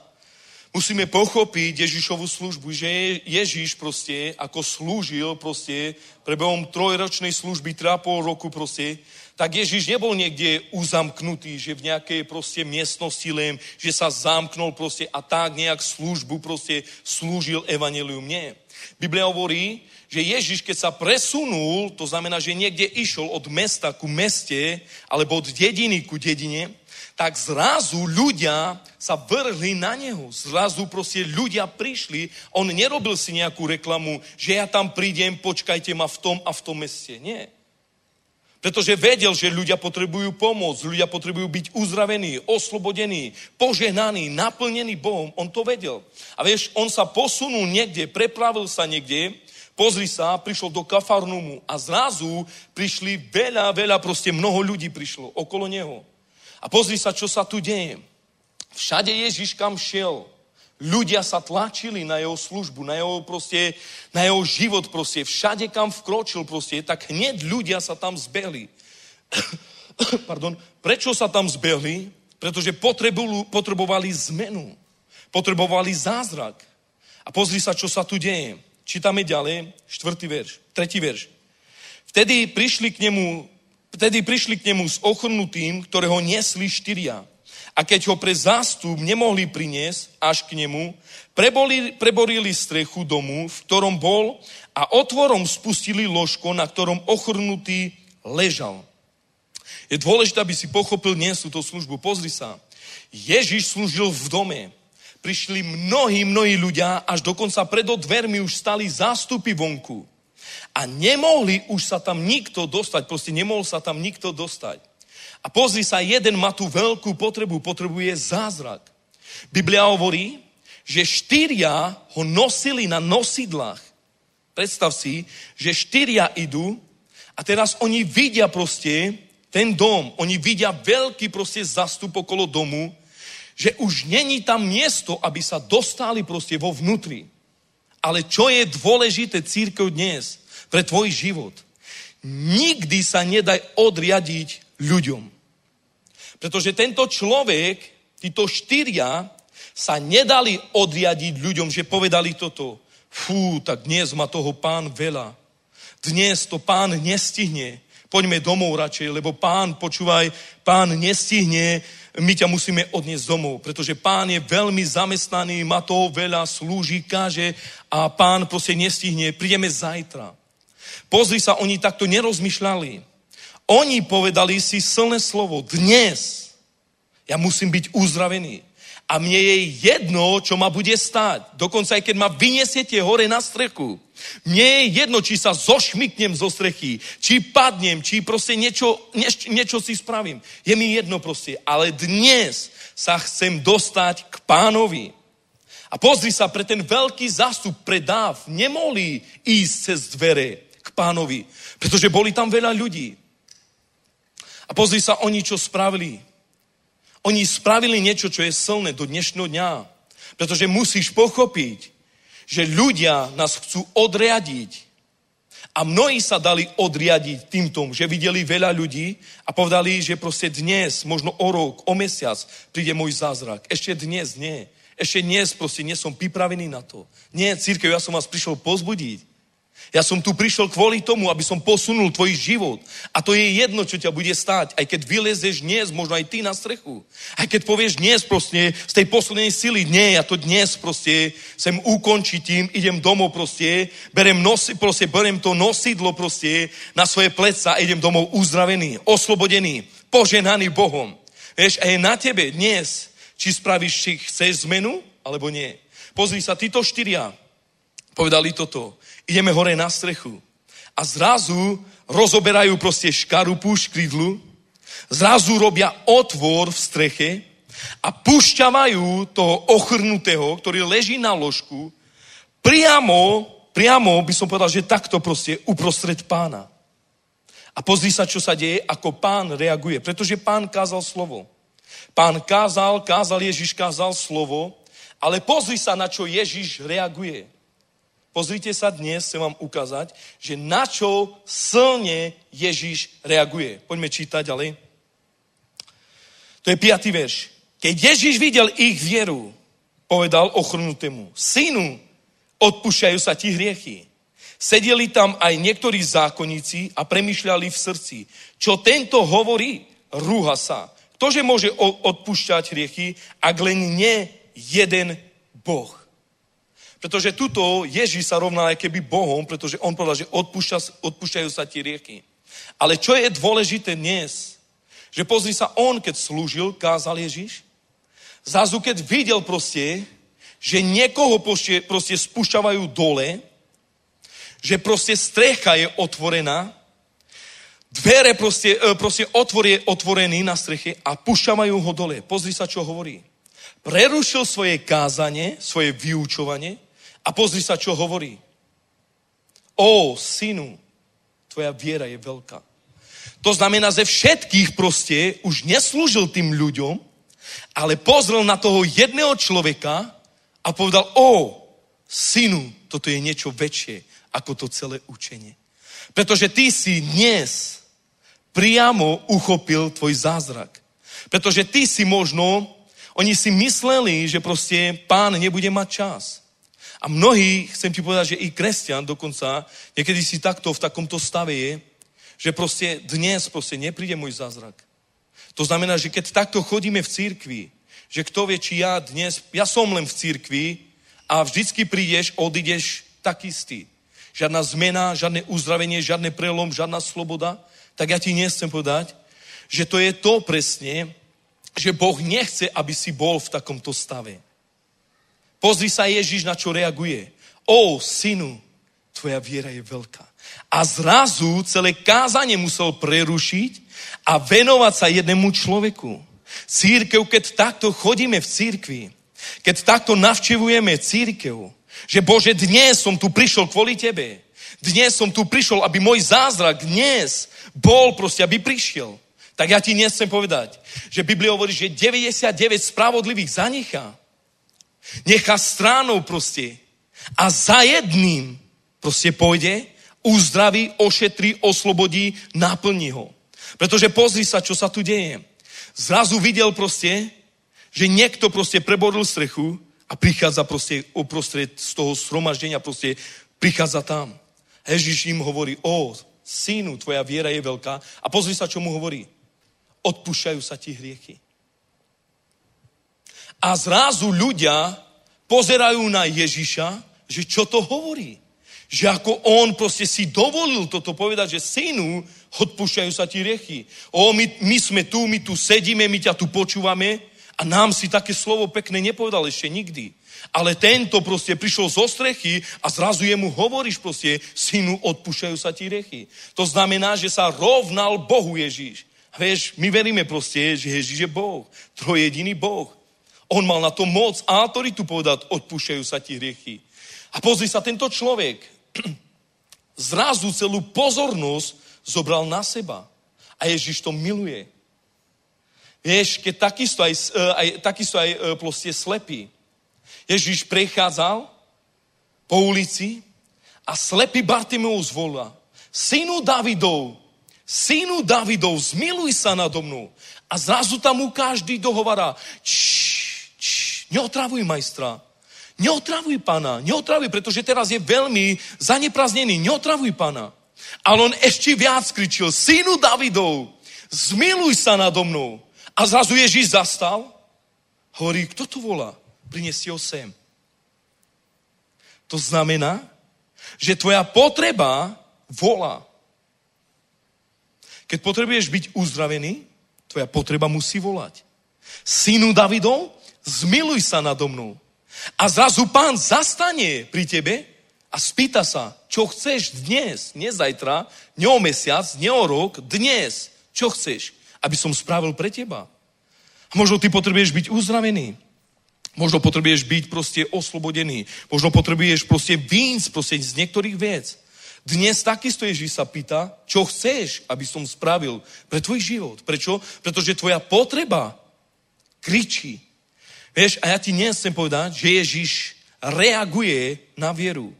Speaker 6: musíme pochopiť Ježišovu službu, že Ježiš proste, ako slúžil proste, prebehom trojročnej služby, 3,5 roku proste, tak Ježiš nebol niekde uzamknutý, že v nejakej proste miestnosti len, že sa zamknul proste a tak nejak službu proste slúžil evanelium. Nie. Biblia hovorí, že Ježiš, keď sa presunul, to znamená, že niekde išiel od mesta ku meste, alebo od dediny ku dedine, tak zrazu ľudia sa vrhli na neho. Zrazu proste ľudia prišli. On nerobil si nejakú reklamu, že ja tam prídem, počkajte ma v tom a v tom meste. Nie. Pretože vedel, že ľudia potrebujú pomoc, ľudia potrebujú byť uzdravení, oslobodení, požehnaní, naplnení Bohom. On to vedel. A vieš, on sa posunul niekde, prepravil sa niekde, pozri sa, prišiel do Kafarnumu a zrazu prišli veľa, veľa, proste mnoho ľudí prišlo okolo neho. A pozri sa, čo sa tu deje. Všade Ježiš kam šiel, Ľudia sa tlačili na jeho službu, na jeho, proste, na jeho život proste. Všade, kam vkročil proste, tak hneď ľudia sa tam zbehli. Pardon. Prečo sa tam zbehli? Pretože potrebovali zmenu. Potrebovali zázrak. A pozri sa, čo sa tu deje. Čítame ďalej, štvrtý verš, tretí verš. Vtedy prišli k nemu, vtedy prišli k nemu s ochrnutým, ktorého nesli štyria a keď ho pre zástup nemohli priniesť až k nemu, preborili, preborili strechu domu, v ktorom bol a otvorom spustili ložko, na ktorom ochrnutý ležal. Je dôležité, aby si pochopil dnes túto službu. Pozri sa. Ježiš slúžil v dome. Prišli mnohí, mnohí ľudia, až dokonca pred dvermi už stali zástupy vonku. A nemohli už sa tam nikto dostať, proste nemohol sa tam nikto dostať. A pozri sa, jeden má tú veľkú potrebu, potrebuje zázrak. Biblia hovorí, že štyria ho nosili na nosidlách. Predstav si, že štyria idú A teraz oni vidia proste ten dom, oni vidia veľký proste zastup okolo domu, že už není tam miesto, aby sa dostali proste vo vnútri. Ale čo je dôležité církev dnes pre tvoj život? Nikdy sa nedaj odriadiť ľuďom. Pretože tento človek, títo štyria, sa nedali odriadiť ľuďom, že povedali toto. Fú, tak dnes má toho pán veľa. Dnes to pán nestihne. Poďme domov radšej, lebo pán, počúvaj, pán nestihne, my ťa musíme odniesť domov, pretože pán je veľmi zamestnaný, má toho veľa, slúži, káže a pán proste nestihne, prídeme zajtra. Pozri sa, oni takto nerozmýšľali. Oni povedali si silné slovo, dnes ja musím byť uzdravený. A mne je jedno, čo ma bude stáť. Dokonca aj keď ma vyniesiete hore na strechu. Mne je jedno, či sa zošmyknem zo strechy, či padnem, či proste niečo, niečo, niečo si spravím. Je mi jedno proste. Ale dnes sa chcem dostať k pánovi. A pozri sa, pre ten veľký zástup pre dáv nemohli ísť cez dvere k pánovi, pretože boli tam veľa ľudí. A pozri sa, oni čo spravili. Oni spravili niečo, čo je silné do dnešného dňa. Pretože musíš pochopiť, že ľudia nás chcú odriadiť. A mnohí sa dali odriadiť týmto, že videli veľa ľudí a povedali, že proste dnes, možno o rok, o mesiac príde môj zázrak. Ešte dnes nie. Ešte dnes proste nie som pripravený na to. Nie, církev, ja som vás prišiel pozbudiť. Ja som tu prišiel kvôli tomu, aby som posunul tvoj život. A to je jedno, čo ťa bude stáť. Aj keď vylezeš dnes, možno aj ty na strechu. Aj keď povieš dnes proste z tej poslednej sily, nie, ja to dnes proste sem ukončiť tým, idem domov proste, berem, nosi, proste, berem to nosidlo proste na svoje pleca a idem domov uzdravený, oslobodený, poženaný Bohom. Vieš, a je na tebe dnes, či spravíš, či chceš zmenu, alebo nie. Pozri sa, títo štyria povedali toto ideme hore na strechu. A zrazu rozoberajú proste škarupu, škrydlu, zrazu robia otvor v streche a pušťavajú toho ochrnutého, ktorý leží na ložku, priamo, priamo by som povedal, že takto proste uprostred pána. A pozri sa, čo sa deje, ako pán reaguje. Pretože pán kázal slovo. Pán kázal, kázal, Ježiš kázal slovo, ale pozri sa, na čo Ježiš reaguje. Pozrite sa dnes, chcem vám ukázať, že na čo silne Ježíš reaguje. Poďme čítať ďalej. To je piatý verš. Keď Ježíš videl ich vieru, povedal ochrnutému, synu, odpúšťajú sa ti hriechy. Sedeli tam aj niektorí zákonníci a premyšľali v srdci, čo tento hovorí, rúha sa. Ktože môže odpúšťať hriechy, ak len nie jeden Boh. Pretože tuto Ježíš sa rovná aj keby Bohom, pretože on povedal, že odpúšťa, odpúšťajú sa ti rieky. Ale čo je dôležité dnes, že pozri sa, on keď slúžil, kázal Ježíš, zrazu keď videl proste, že niekoho proste, proste spúšťavajú dole, že proste strecha je otvorená, dvere proste, e, proste otvor je otvorený na streche a pušťavajú ho dole. Pozri sa, čo hovorí. Prerušil svoje kázanie, svoje vyučovanie a pozri sa, čo hovorí. Ó, synu, tvoja viera je veľká. To znamená, že všetkých proste už neslúžil tým ľuďom, ale pozrel na toho jedného človeka a povedal, ó, synu, toto je niečo väčšie ako to celé učenie. Pretože ty si dnes priamo uchopil tvoj zázrak. Pretože ty si možno, oni si mysleli, že proste pán nebude mať čas. A mnohí, chcem ti povedať, že i kresťan dokonca, niekedy si takto v takomto stave je, že proste dnes proste nepríde môj zázrak. To znamená, že keď takto chodíme v církvi, že kto vie, či ja dnes, ja som len v církvi a vždycky prídeš, odídeš tak istý. Žiadna zmena, žiadne uzdravenie, žiadne prelom, žiadna sloboda, tak ja ti nechcem povedať, že to je to presne, že Boh nechce, aby si bol v takomto stave. Pozri sa Ježiš, na čo reaguje. O, synu, tvoja viera je veľká. A zrazu celé kázanie musel prerušiť a venovať sa jednému človeku. Církev, keď takto chodíme v církvi, keď takto navštevujeme církev, že Bože, dnes som tu prišiel kvôli Tebe. Dnes som tu prišiel, aby môj zázrak dnes bol proste, aby prišiel. Tak ja ti dnes chcem povedať, že Biblia hovorí, že 99 spravodlivých zanechá. Nechá stránou proste. A za jedným proste pôjde, uzdraví, ošetrí, oslobodí, naplní ho. Pretože pozri sa, čo sa tu deje. Zrazu videl proste, že niekto proste preboril strechu a prichádza proste uprostred z toho sromaždenia, proste prichádza tam. Ježiš im hovorí, o, synu, tvoja viera je veľká. A pozri sa, čo mu hovorí. Odpúšťajú sa ti hriechy. A zrazu ľudia pozerajú na Ježiša, že čo to hovorí. Že ako on proste si dovolil toto povedať, že synu, odpúšťajú sa ti hriechy. O, my, my sme tu, my tu sedíme, my ťa tu počúvame a nám si také slovo pekné nepovedal ešte nikdy. Ale tento proste prišiel zo strechy a zrazu jemu hovoríš proste, synu, odpúšťajú sa ti riechy. To znamená, že sa rovnal Bohu Ježíš. Vieš, my veríme proste, že Ježíš je Boh. Trojediný Boh. On mal na to moc a autoritu povedať, odpúšťajú sa ti hriechy. A pozri sa, tento človek zrazu celú pozornosť zobral na seba. A Ježíš to miluje. Vieš, keď takisto aj, e, aj, takisto aj e, proste slepý Ježiš prechádzal po ulici a slepý Bartimeus volá, synu Davidov, synu Davidov, zmiluj sa nado mnou. A zrazu tam mu každý dohovará, neotravuj majstra, neotravuj pána, neotravuj, pretože teraz je veľmi zanepraznený, neotravuj pána. Ale on ešte viac kričil, synu Davidov, zmiluj sa nado mnou. A zrazu Ježíš zastal, hovorí, kto tu volá? priniesť ho sem. To znamená, že tvoja potreba volá. Keď potrebuješ byť uzdravený, tvoja potreba musí volať. Synu Davidov, zmiluj sa nado mnou. A zrazu pán zastane pri tebe a spýta sa, čo chceš dnes, nie zajtra, nie o mesiac, nie o rok, dnes, čo chceš, aby som spravil pre teba. A možno ty potrebuješ byť uzdravený. Možno potrebuješ byť proste oslobodený. Možno potrebuješ proste výjsť proste z niektorých vec. Dnes takisto Ježíš sa pýta, čo chceš, aby som spravil pre tvoj život. Prečo? Pretože tvoja potreba kričí. Vieš, a ja ti dnes povedať, že Ježíš reaguje na vieru.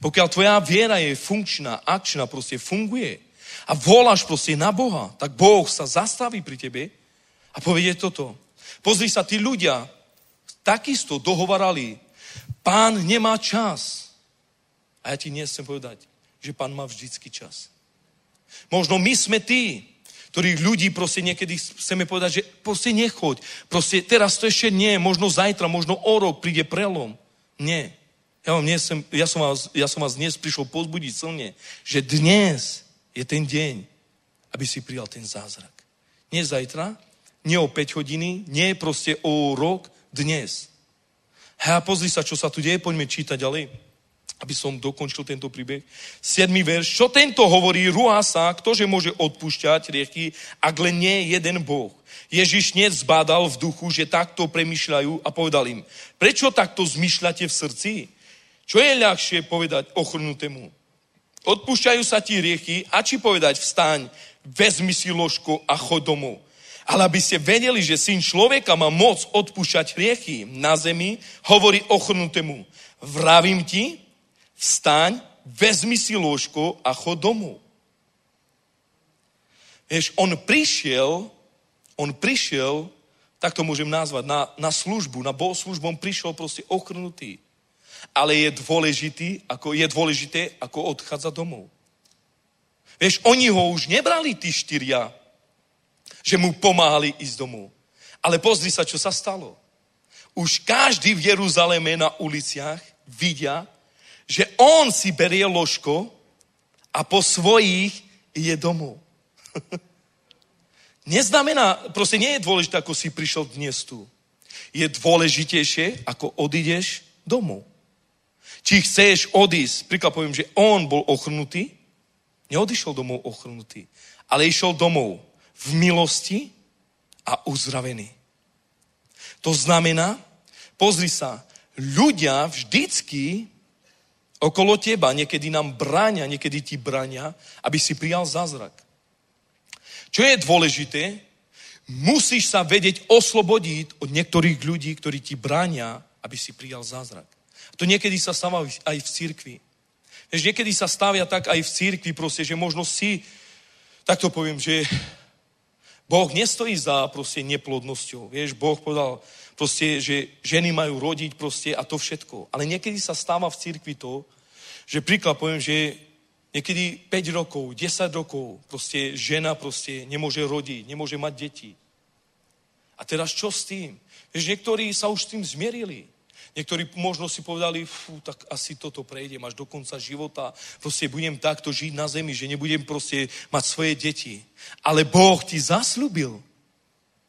Speaker 6: Pokiaľ tvoja viera je funkčná, akčná, proste funguje a voláš proste na Boha, tak Boh sa zastaví pri tebe a povie toto. Pozri sa, tí ľudia, takisto dohovarali, pán nemá čas. A ja ti dnes povedať, že pán má vždycky čas. Možno my sme tí, ktorých ľudí proste niekedy chceme povedať, že proste nechoď. Proste teraz to ešte nie, možno zajtra, možno o rok príde prelom. Nie. Ja, vám dnes, ja, som vás, ja som vás dnes prišiel pozbudiť silne, že dnes je ten deň, aby si prijal ten zázrak. Nie zajtra, nie o 5 hodiny, nie proste o rok, dnes. Hej, pozri sa, čo sa tu deje, poďme čítať ďalej, aby som dokončil tento príbeh. 7. verš. Čo tento hovorí, rúha sa, ktože môže odpúšťať riechy, ak len nie jeden Boh. Ježiš nezbádal v duchu, že takto premyšľajú a povedal im, prečo takto zmyšľate v srdci? Čo je ľahšie povedať ochrnutému? Odpúšťajú sa ti riechy a či povedať vstaň, vezmi si ložko a chod domov. Ale aby ste vedeli, že syn človeka má moc odpúšťať hriechy na zemi, hovorí ochrnutému, vravím ti, vstaň, vezmi si lôžko a chod domov. Vieš, on prišiel, on prišiel, tak to môžem nazvať, na, na službu, na bohoslužbu, on prišiel proste ochrnutý. Ale je dôležitý, ako, je dôležité, ako odchádza domov. Vieš, oni ho už nebrali, tí štyria, že mu pomáhali ísť domov. Ale pozri sa, čo sa stalo. Už každý v Jeruzaleme na uliciach vidia, že on si berie ložko a po svojich ide domov. Neznamená, proste nie je dôležité, ako si prišiel dnes tu. Je dôležitejšie, ako odídeš domov. Či chceš odísť, príklad poviem, že on bol ochrnutý, neodišiel domov ochrnutý, ale išiel domov v milosti a uzdravený. To znamená, pozri sa, ľudia vždycky okolo teba niekedy nám bráňa, niekedy ti bráňa, aby si prijal zázrak. Čo je dôležité, musíš sa vedieť oslobodiť od niektorých ľudí, ktorí ti bráňa, aby si prijal zázrak. To niekedy sa stáva aj v cirkvi. Vieš, niekedy sa stavia tak aj v cirkvi, proste, že možno si, tak to poviem, že Boh nestojí za proste neplodnosťou. Vieš, Boh povedal proste, že ženy majú rodiť proste a to všetko. Ale niekedy sa stáva v cirkvi to, že príklad poviem, že niekedy 5 rokov, 10 rokov proste žena proste nemôže rodiť, nemôže mať deti. A teraz čo s tým? Vieš, niektorí sa už s tým zmierili. Niektorí možno si povedali, fú, tak asi toto prejdem až do konca života. Proste budem takto žiť na zemi, že nebudem proste mať svoje deti. Ale Boh ti zaslúbil.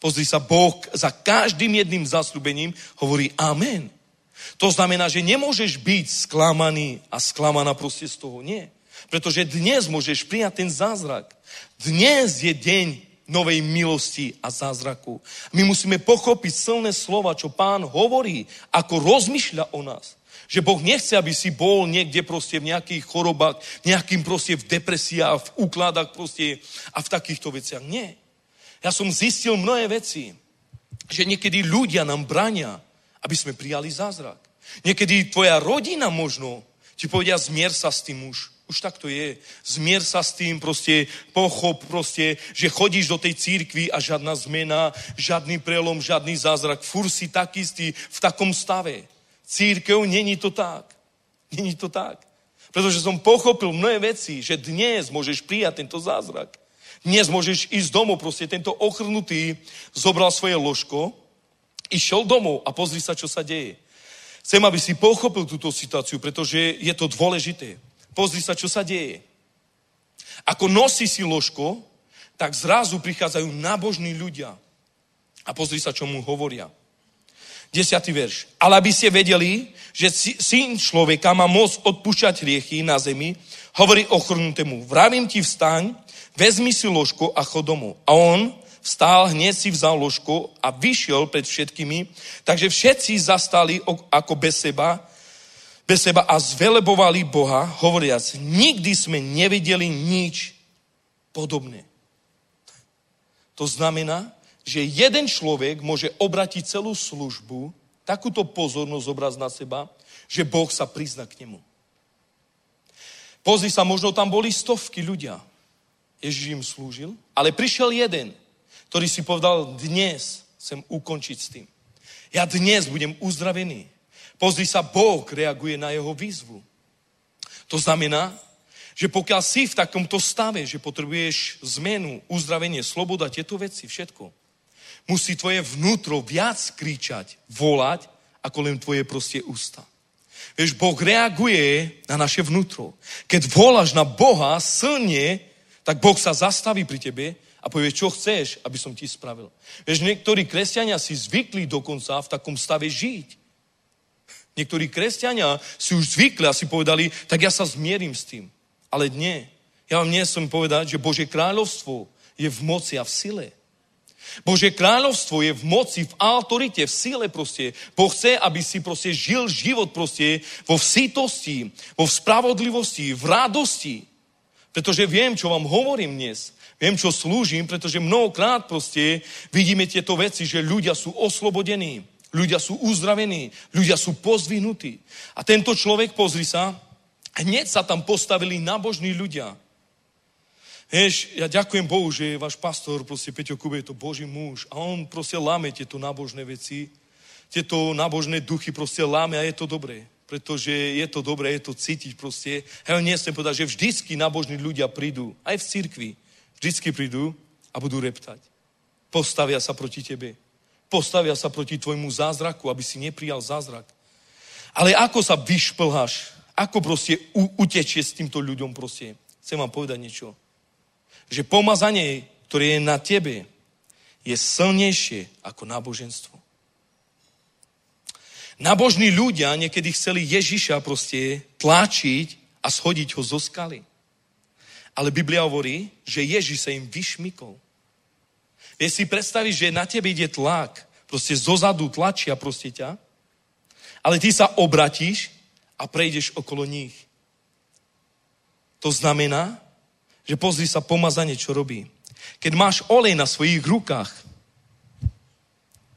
Speaker 6: Pozri sa, Boh za každým jedným zaslúbením hovorí amen. To znamená, že nemôžeš byť sklamaný a sklamaná proste z toho. Nie. Pretože dnes môžeš prijať ten zázrak. Dnes je deň novej milosti a zázraku. My musíme pochopiť silné slova, čo pán hovorí, ako rozmýšľa o nás. Že Boh nechce, aby si bol niekde proste v nejakých chorobách, nejakým proste v depresiách, v úkladách proste a v takýchto veciach. Nie. Ja som zistil mnohé veci, že niekedy ľudia nám brania, aby sme prijali zázrak. Niekedy tvoja rodina možno ti povedia, zmier sa s tým muž. Už tak to je. Zmier sa s tým, proste pochop, proste, že chodíš do tej církvy a žiadna zmena, žiadny prelom, žiadny zázrak. Fur si tak istý v takom stave. Církev není to tak. Není to tak. Pretože som pochopil mnohé veci, že dnes môžeš prijať tento zázrak. Dnes môžeš ísť domov, proste tento ochrnutý zobral svoje ložko, išiel domov a pozri sa, čo sa deje. Chcem, aby si pochopil túto situáciu, pretože je to dôležité. Pozri sa, čo sa deje. Ako nosí si ložko, tak zrazu prichádzajú nábožní ľudia. A pozri sa, čo mu hovoria. Desiatý verš. Ale aby ste vedeli, že syn človeka má moc odpúšťať hriechy na zemi, hovorí ochrnutému. Vravím ti vstaň, vezmi si ložko a chod domov. A on vstál, hneď si vzal ložko a vyšiel pred všetkými. Takže všetci zastali ako bez seba bez seba a zvelebovali Boha, hovoriac, nikdy sme nevideli nič podobné. To znamená, že jeden človek môže obratiť celú službu, takúto pozornosť obraz na seba, že Boh sa prizna k nemu. Pozri sa, možno tam boli stovky ľudia. Ježiš im slúžil, ale prišiel jeden, ktorý si povedal, dnes chcem ukončiť s tým. Ja dnes budem uzdravený. Pozri sa, Boh reaguje na jeho výzvu. To znamená, že pokiaľ si v takomto stave, že potrebuješ zmenu, uzdravenie, sloboda, tieto veci, všetko, musí tvoje vnútro viac kričať, volať, ako len tvoje proste ústa. Vieš, Boh reaguje na naše vnútro. Keď voláš na Boha silne, tak Boh sa zastaví pri tebe a povie, čo chceš, aby som ti spravil. Vieš, niektorí kresťania si zvykli dokonca v takom stave žiť. Niektorí kresťania si už zvykli a si povedali, tak ja sa zmierim s tým. Ale nie. Ja vám nie som povedať, že Bože kráľovstvo je v moci a v sile. Bože kráľovstvo je v moci, v autorite, v sile proste. Boh chce, aby si proste žil život proste vo vsitosti, vo spravodlivosti, v radosti. Pretože viem, čo vám hovorím dnes. Viem, čo slúžim, pretože mnohokrát proste vidíme tieto veci, že ľudia sú oslobodení Ľudia sú uzdravení, ľudia sú pozvinutí. A tento človek, pozri sa, hneď sa tam postavili nábožní ľudia. Vieš, ja ďakujem Bohu, že je váš pastor, proste Peťo Kube je to Boží muž a on proste láme tieto nábožné veci, tieto nábožné duchy proste láme a je to dobré. Pretože je to dobré, je to cítiť proste. Ja nie chcem povedať, že vždycky nábožní ľudia prídu, aj v cirkvi, vždycky prídu a budú reptať. Postavia sa proti tebe. Postavia sa proti tvojmu zázraku, aby si neprijal zázrak. Ale ako sa vyšplháš? Ako proste utečie s týmto ľuďom proste? Chcem vám povedať niečo. Že pomazanie, ktoré je na tebe, je silnejšie ako náboženstvo. Nábožní ľudia niekedy chceli Ježiša proste tlačiť a schodiť ho zo skaly. Ale Biblia hovorí, že Ježiš sa im vyšmykol. Vieš si predstaviť, že na tebe ide tlak, proste zozadu tlačia proste ťa, ale ty sa obratíš a prejdeš okolo nich. To znamená, že pozri sa pomazanie, čo robí. Keď máš olej na svojich rukách,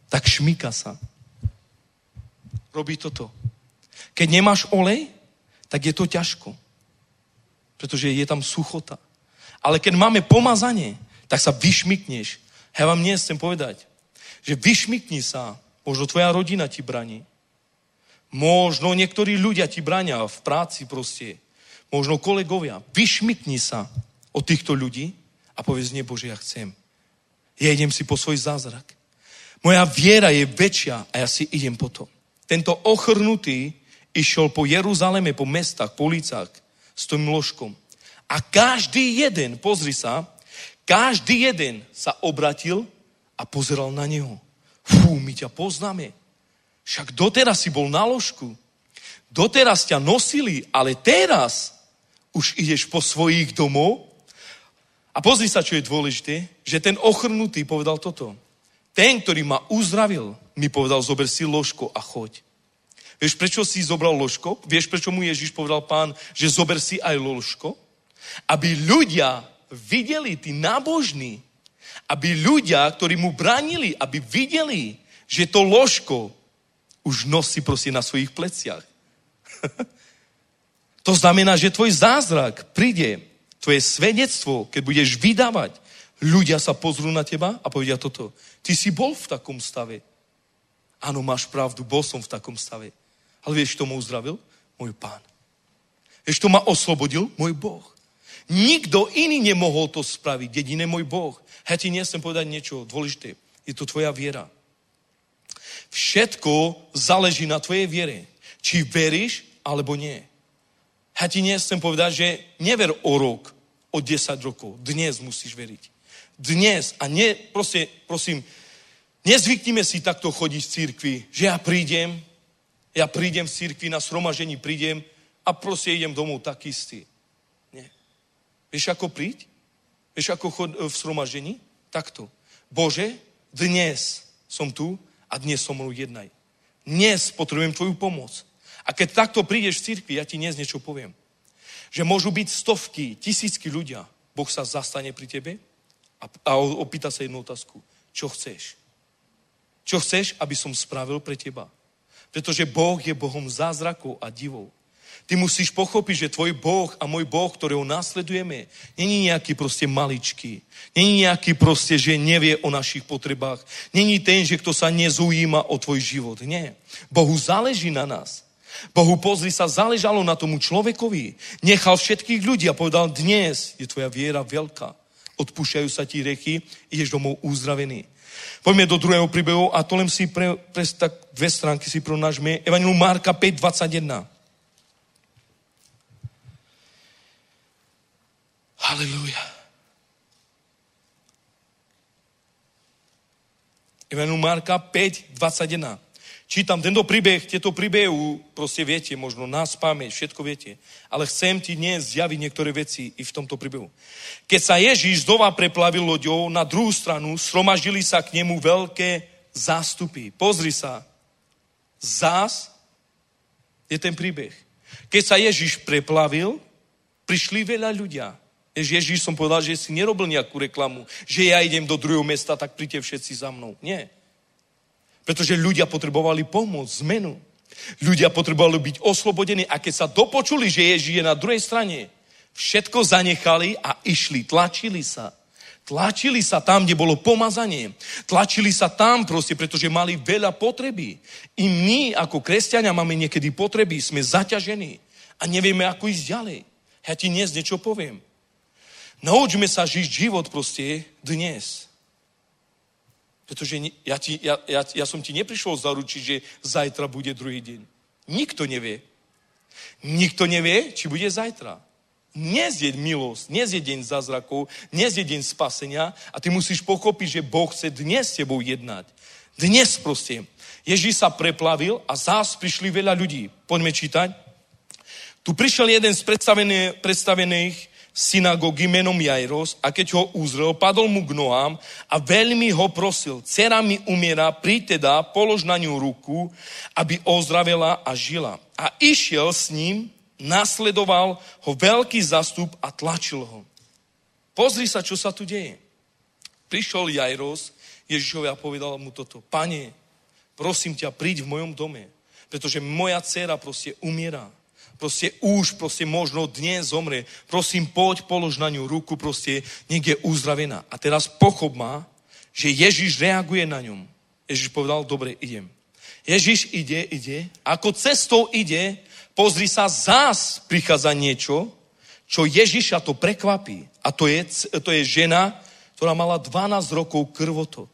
Speaker 6: tak šmika sa. Robí toto. Keď nemáš olej, tak je to ťažko. Pretože je tam suchota. Ale keď máme pomazanie, tak sa vyšmikneš. Ja vám dnes chcem povedať, že vyšmikni sa, možno tvoja rodina ti braní. Možno niektorí ľudia ti brania v práci proste. Možno kolegovia. Vyšmikni sa od týchto ľudí a povedz, nie Bože, ja chcem. Ja idem si po svoj zázrak. Moja viera je väčšia a ja si idem po to. Tento ochrnutý išiel po Jeruzaleme, po mestách, po ulicách s tým ložkom. A každý jeden, pozri sa, každý jeden sa obratil a pozeral na neho. Fú, my ťa poznáme. Však doteraz si bol na ložku. Doteraz ťa nosili, ale teraz už ideš po svojich domov. A pozri sa, čo je dôležité, že ten ochrnutý povedal toto. Ten, ktorý ma uzdravil, mi povedal, zober si ložko a choď. Vieš, prečo si zobral ložko? Vieš, prečo mu Ježiš povedal pán, že zober si aj ložko? Aby ľudia videli, tí nábožní, aby ľudia, ktorí mu bránili, aby videli, že to ložko už nosí prosím na svojich pleciach. to znamená, že tvoj zázrak príde, tvoje svedectvo, keď budeš vydávať, ľudia sa pozrú na teba a povedia toto. Ty si bol v takom stave. Áno, máš pravdu, bol som v takom stave. Ale vieš, kto ma uzdravil? Môj pán. Vieš, kto ma oslobodil? Môj Boh. Nikto iný nemohol to spraviť, jediný môj Boh. Ja ti nechcem povedať niečo dôležité. Je to tvoja viera. Všetko záleží na tvojej viere. Či veríš, alebo nie. Ja ti nechcem povedať, že never o rok, o 10 rokov. Dnes musíš veriť. Dnes. A nie, proste, prosím, nezvyknime si takto chodiť v církvi, že ja prídem, ja prídem v církvi, na sromažení prídem a proste idem domov tak istý. Nie. Vieš, ako príď? Vieš, ako chod v sromažení? Takto. Bože, dnes som tu a dnes som mnou jednaj. Dnes potrebujem tvoju pomoc. A keď takto prídeš v církvi, ja ti dnes niečo poviem. Že môžu byť stovky, tisícky ľudia. Boh sa zastane pri tebe a, a opýta sa jednu otázku. Čo chceš? Čo chceš, aby som spravil pre teba? Pretože Boh je Bohom zázrakov a divov. Ty musíš pochopiť, že tvoj Boh a môj Boh, ktorého následujeme, není nejaký proste maličký. Není nejaký proste, že nevie o našich potrebách. Není ten, že kto sa nezaujíma o tvoj život. Nie. Bohu záleží na nás. Bohu pozri sa, záležalo na tomu človekovi. Nechal všetkých ľudí a povedal, dnes je tvoja viera veľká. Odpúšťajú sa ti rechy, ideš domov uzdravený. Poďme do druhého príbehu a to len si pre, pre tak dve stránky si pronažme. Evangelium Marka 5.21. Halleluja. Evangelium Marka 5.21. Čítam tento príbeh, tieto príbehu, proste viete, možno nás pamäť, všetko viete. Ale chcem ti dnes zjaviť niektoré veci i v tomto príbehu. Keď sa Ježíš znova preplavil loďou na druhú stranu, sromažili sa k nemu veľké zástupy. Pozri sa. Zás je ten príbeh. Keď sa Ježíš preplavil, prišli veľa ľudia. Ježíš som povedal, že si nerobil nejakú reklamu, že ja idem do druhého mesta, tak príďte všetci za mnou. Nie. Pretože ľudia potrebovali pomoc, zmenu. Ľudia potrebovali byť oslobodení a keď sa dopočuli, že Ježíš je na druhej strane, všetko zanechali a išli, tlačili sa. Tlačili sa tam, kde bolo pomazanie. Tlačili sa tam proste, pretože mali veľa potreby. I my ako kresťania máme niekedy potreby, sme zaťažení a nevieme, ako ísť ďalej. Ja ti dnes niečo poviem. Naučme sa žiť život proste dnes. Pretože ja, ti, ja, ja, ja som ti neprišiel zaručiť, že zajtra bude druhý deň. Nikto nevie. Nikto nevie, či bude zajtra. Dnes je milosť, dnes je deň zázrakov, dnes je deň spasenia a ty musíš pochopiť, že Boh chce dnes s tebou jednať. Dnes proste. Ježíš sa preplavil a zás prišli veľa ľudí. Poďme čítať. Tu prišiel jeden z predstavených, synagógy menom Jairos a keď ho uzrel, padol mu k nohám a veľmi ho prosil, dcera mi umiera, príď teda, polož na ňu ruku, aby ozdravela a žila. A išiel s ním, nasledoval ho veľký zastup a tlačil ho. Pozri sa, čo sa tu deje. Prišiel Jairos, Ježišovi a povedal mu toto. Pane, prosím ťa, príď v mojom dome, pretože moja dcera proste umiera proste už, proste možno dnes zomrie. Prosím, poď, polož na ňu ruku, proste nech je uzdravená. A teraz pochop má, že Ježiš reaguje na ňom. Ježiš povedal, dobre, idem. Ježiš ide, ide, ako cestou ide, pozri sa, zás prichádza niečo, čo Ježiša to prekvapí. A to je, to je žena, ktorá mala 12 rokov krvotok.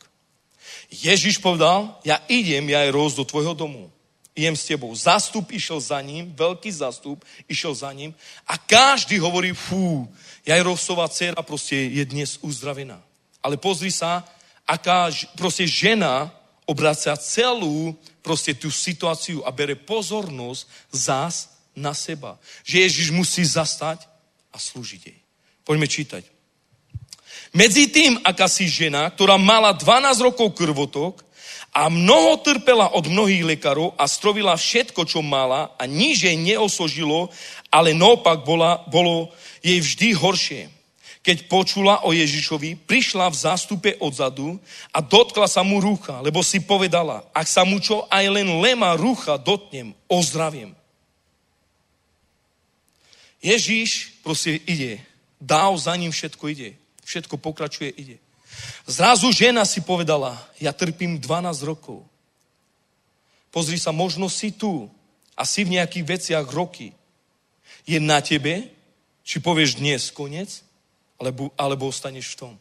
Speaker 6: Ježiš povedal, ja idem, ja je roz do tvojho domu idem s tebou. Zastup išiel za ním, veľký zastup išiel za ním a každý hovorí, fú, Jajrovsová dcera proste je dnes uzdravená. Ale pozri sa, aká proste žena obracia celú proste tú situáciu a bere pozornosť zás na seba. Že Ježiš musí zastať a slúžiť jej. Poďme čítať. Medzi tým, aká si žena, ktorá mala 12 rokov krvotok, a mnoho trpela od mnohých lekárov a strovila všetko, čo mala a nič jej neosožilo, ale naopak bola, bolo jej vždy horšie. Keď počula o Ježišovi, prišla v zástupe odzadu a dotkla sa mu rucha, lebo si povedala, ak sa mu čo aj len lema rucha dotnem, ozdraviem. Ježíš proste ide. Dáv za ním všetko ide. Všetko pokračuje, ide. Zrazu žena si povedala, ja trpím 12 rokov. Pozri sa, možno si tu a si v nejakých veciach roky. Je na tebe, či povieš dnes koniec, alebo, alebo ostaneš v tom.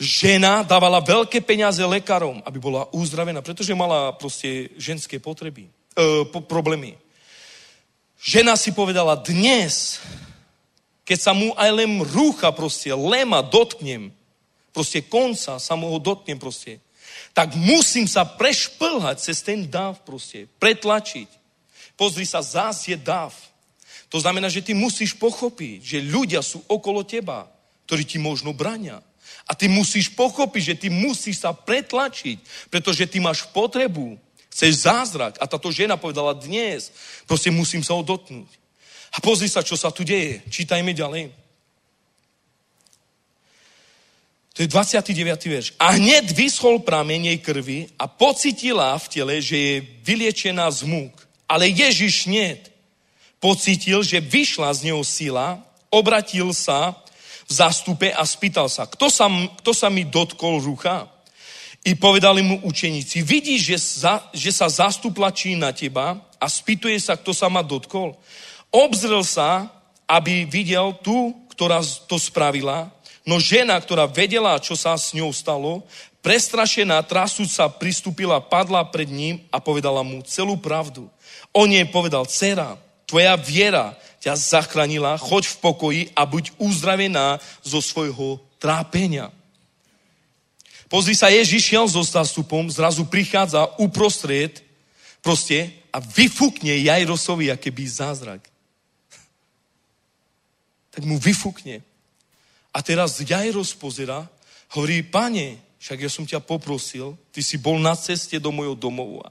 Speaker 6: Žena dávala veľké peniaze lekárom, aby bola uzdravená, pretože mala proste ženské potreby, e, po, problémy. Žena si povedala, dnes, keď sa mu aj len rúcha proste, lema dotknem, proste konca sa mu ho dotknem proste, tak musím sa prešplhať cez ten dáv proste, pretlačiť. Pozri sa, zás je dáv. To znamená, že ty musíš pochopiť, že ľudia sú okolo teba, ktorí ti možno brania. A ty musíš pochopiť, že ty musíš sa pretlačiť, pretože ty máš potrebu, chceš zázrak. A táto žena povedala dnes, proste musím sa ho dotknúť. A pozri sa, čo sa tu deje. Čítajme ďalej. To je 29. verš. A hneď vyschol prameň jej krvi a pocitila v tele, že je vyliečená z múk. Ale Ježiš hneď pocitil, že vyšla z neho sila, obratil sa v zástupe a spýtal sa, kto sa, kto sa mi dotkol rucha? I povedali mu učeníci, vidíš, že sa, že sa zástup lačí na teba a spýtuje sa, kto sa ma dotkol. Obzrel sa, aby videl tú, ktorá to spravila No žena, ktorá vedela, čo sa s ňou stalo, prestrašená, trasúca, pristúpila, padla pred ním a povedala mu celú pravdu. On jej povedal, dcera, tvoja viera ťa zachránila, choď v pokoji a buď uzdravená zo svojho trápenia. Pozri sa, Ježiš šiel so zástupom, zrazu prichádza uprostred proste a vyfúkne Jajrosovi, aké by zázrak. Tak mu vyfúkne. A teraz Jairos pozera, hovorí, pane, však ja som ťa poprosil, ty si bol na ceste do mojho domova,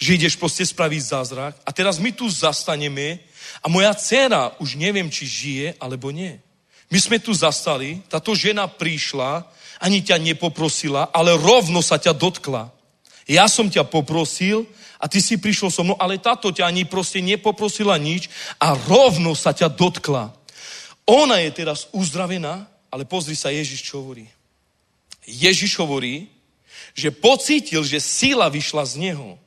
Speaker 6: že ideš proste spraviť zázrak a teraz my tu zastaneme a moja dcera už neviem, či žije alebo nie. My sme tu zastali, táto žena prišla, ani ťa nepoprosila, ale rovno sa ťa dotkla. Ja som ťa poprosil a ty si prišiel so mnou, ale táto ťa ani proste nepoprosila nič a rovno sa ťa dotkla. Ona je teraz uzdravená ale pozri sa Ježiš, čo hovorí. Ježiš hovorí, že pocítil, že síla vyšla z neho.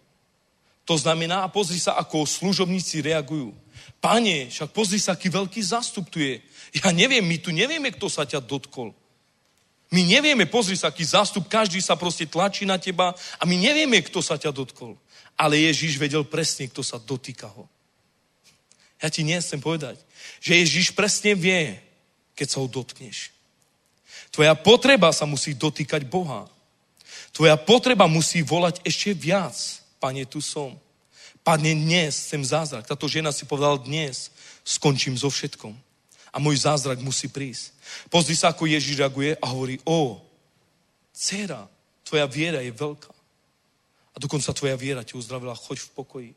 Speaker 6: To znamená, a pozri sa, ako služobníci reagujú. Pane, však pozri sa, aký veľký zástup tu je. Ja neviem, my tu nevieme, kto sa ťa dotkol. My nevieme, pozri sa, aký zástup, každý sa proste tlačí na teba a my nevieme, kto sa ťa dotkol. Ale Ježiš vedel presne, kto sa dotýka ho. Ja ti nechcem povedať, že Ježiš presne vie, keď sa ho dotkneš. Tvoja potreba sa musí dotýkať Boha. Tvoja potreba musí volať ešte viac. Pane, tu som. Pane, dnes chcem zázrak. Táto žena si povedala dnes, skončím so všetkom. A môj zázrak musí prísť. Pozri sa, ako Ježiš reaguje a hovorí, o, dcera, tvoja viera je veľká. A dokonca tvoja viera ti uzdravila, choď v pokoji.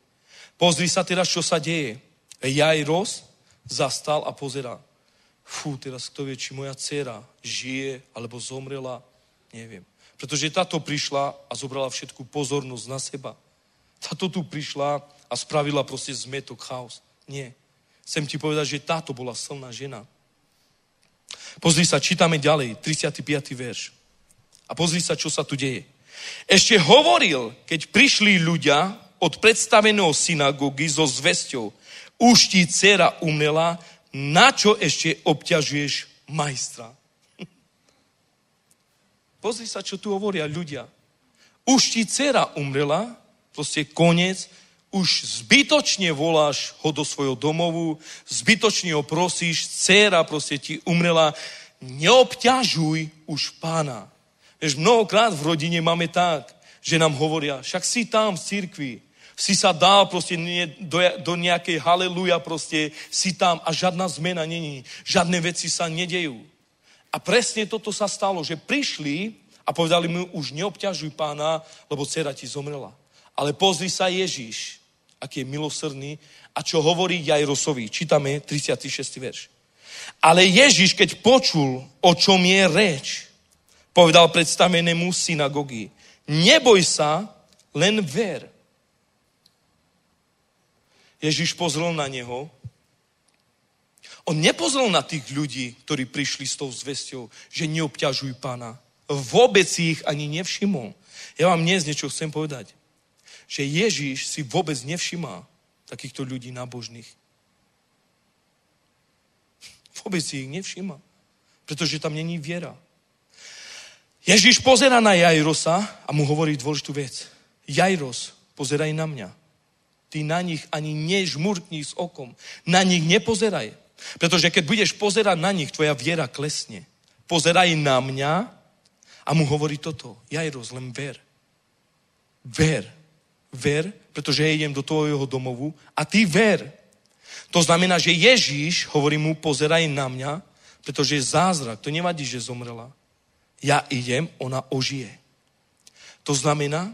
Speaker 6: Pozri sa teraz, čo sa deje. Jairos zastal a pozerá. Fú, teraz kto vie, či moja dcera žije alebo zomrela, neviem. Pretože táto prišla a zobrala všetku pozornosť na seba. Táto tu prišla a spravila proste zmetok, chaos. Nie. Chcem ti povedať, že táto bola silná žena. Pozri sa, čítame ďalej, 35. verš. A pozri sa, čo sa tu deje. Ešte hovoril, keď prišli ľudia od predstaveného synagógy so zvesťou, už ti dcera umrela, na čo ešte obťažuješ majstra? Pozri sa, čo tu hovoria ľudia. Už ti dcera umrela, proste koniec, už zbytočne voláš ho do svojho domovu, zbytočne ho prosíš, dcera proste ti umrela, neobťažuj už pána. Vieš, mnohokrát v rodine máme tak, že nám hovoria, však si tam v cirkvi, si sa dal proste do, do nejakej haleluja proste, si tam a žiadna zmena není, žiadne veci sa nedejú. A presne toto sa stalo, že prišli a povedali mu, už neobťažuj pána, lebo dcera ti zomrela. Ale pozri sa Ježíš, aký je milosrdný a čo hovorí Jajrosovi. Čítame 36. verš. Ale Ježíš, keď počul, o čom je reč, povedal predstavenému synagogy, neboj sa, len ver. Ježiš pozrel na neho. On nepozrel na tých ľudí, ktorí prišli s tou zvesťou, že neobťažujú pána. Vôbec si ich ani nevšimol. Ja vám dnes niečo chcem povedať. Že Ježiš si vôbec nevšimá takýchto ľudí nábožných. Vôbec si ich nevšimá. Pretože tam není viera. Ježiš pozera na Jairosa a mu hovorí dôležitú vec. Jairos, pozeraj na mňa. Ty na nich ani nežmurkni s okom. Na nich nepozeraj. Pretože keď budeš pozerať na nich, tvoja viera klesne. Pozeraj na mňa a mu hovorí toto. Jairos, len ver. Ver. Ver, pretože ja idem do tvojho domovu a ty ver. To znamená, že Ježíš hovorí mu, pozeraj na mňa, pretože je zázrak. To nevadí, že zomrela. Ja idem, ona ožije. To znamená,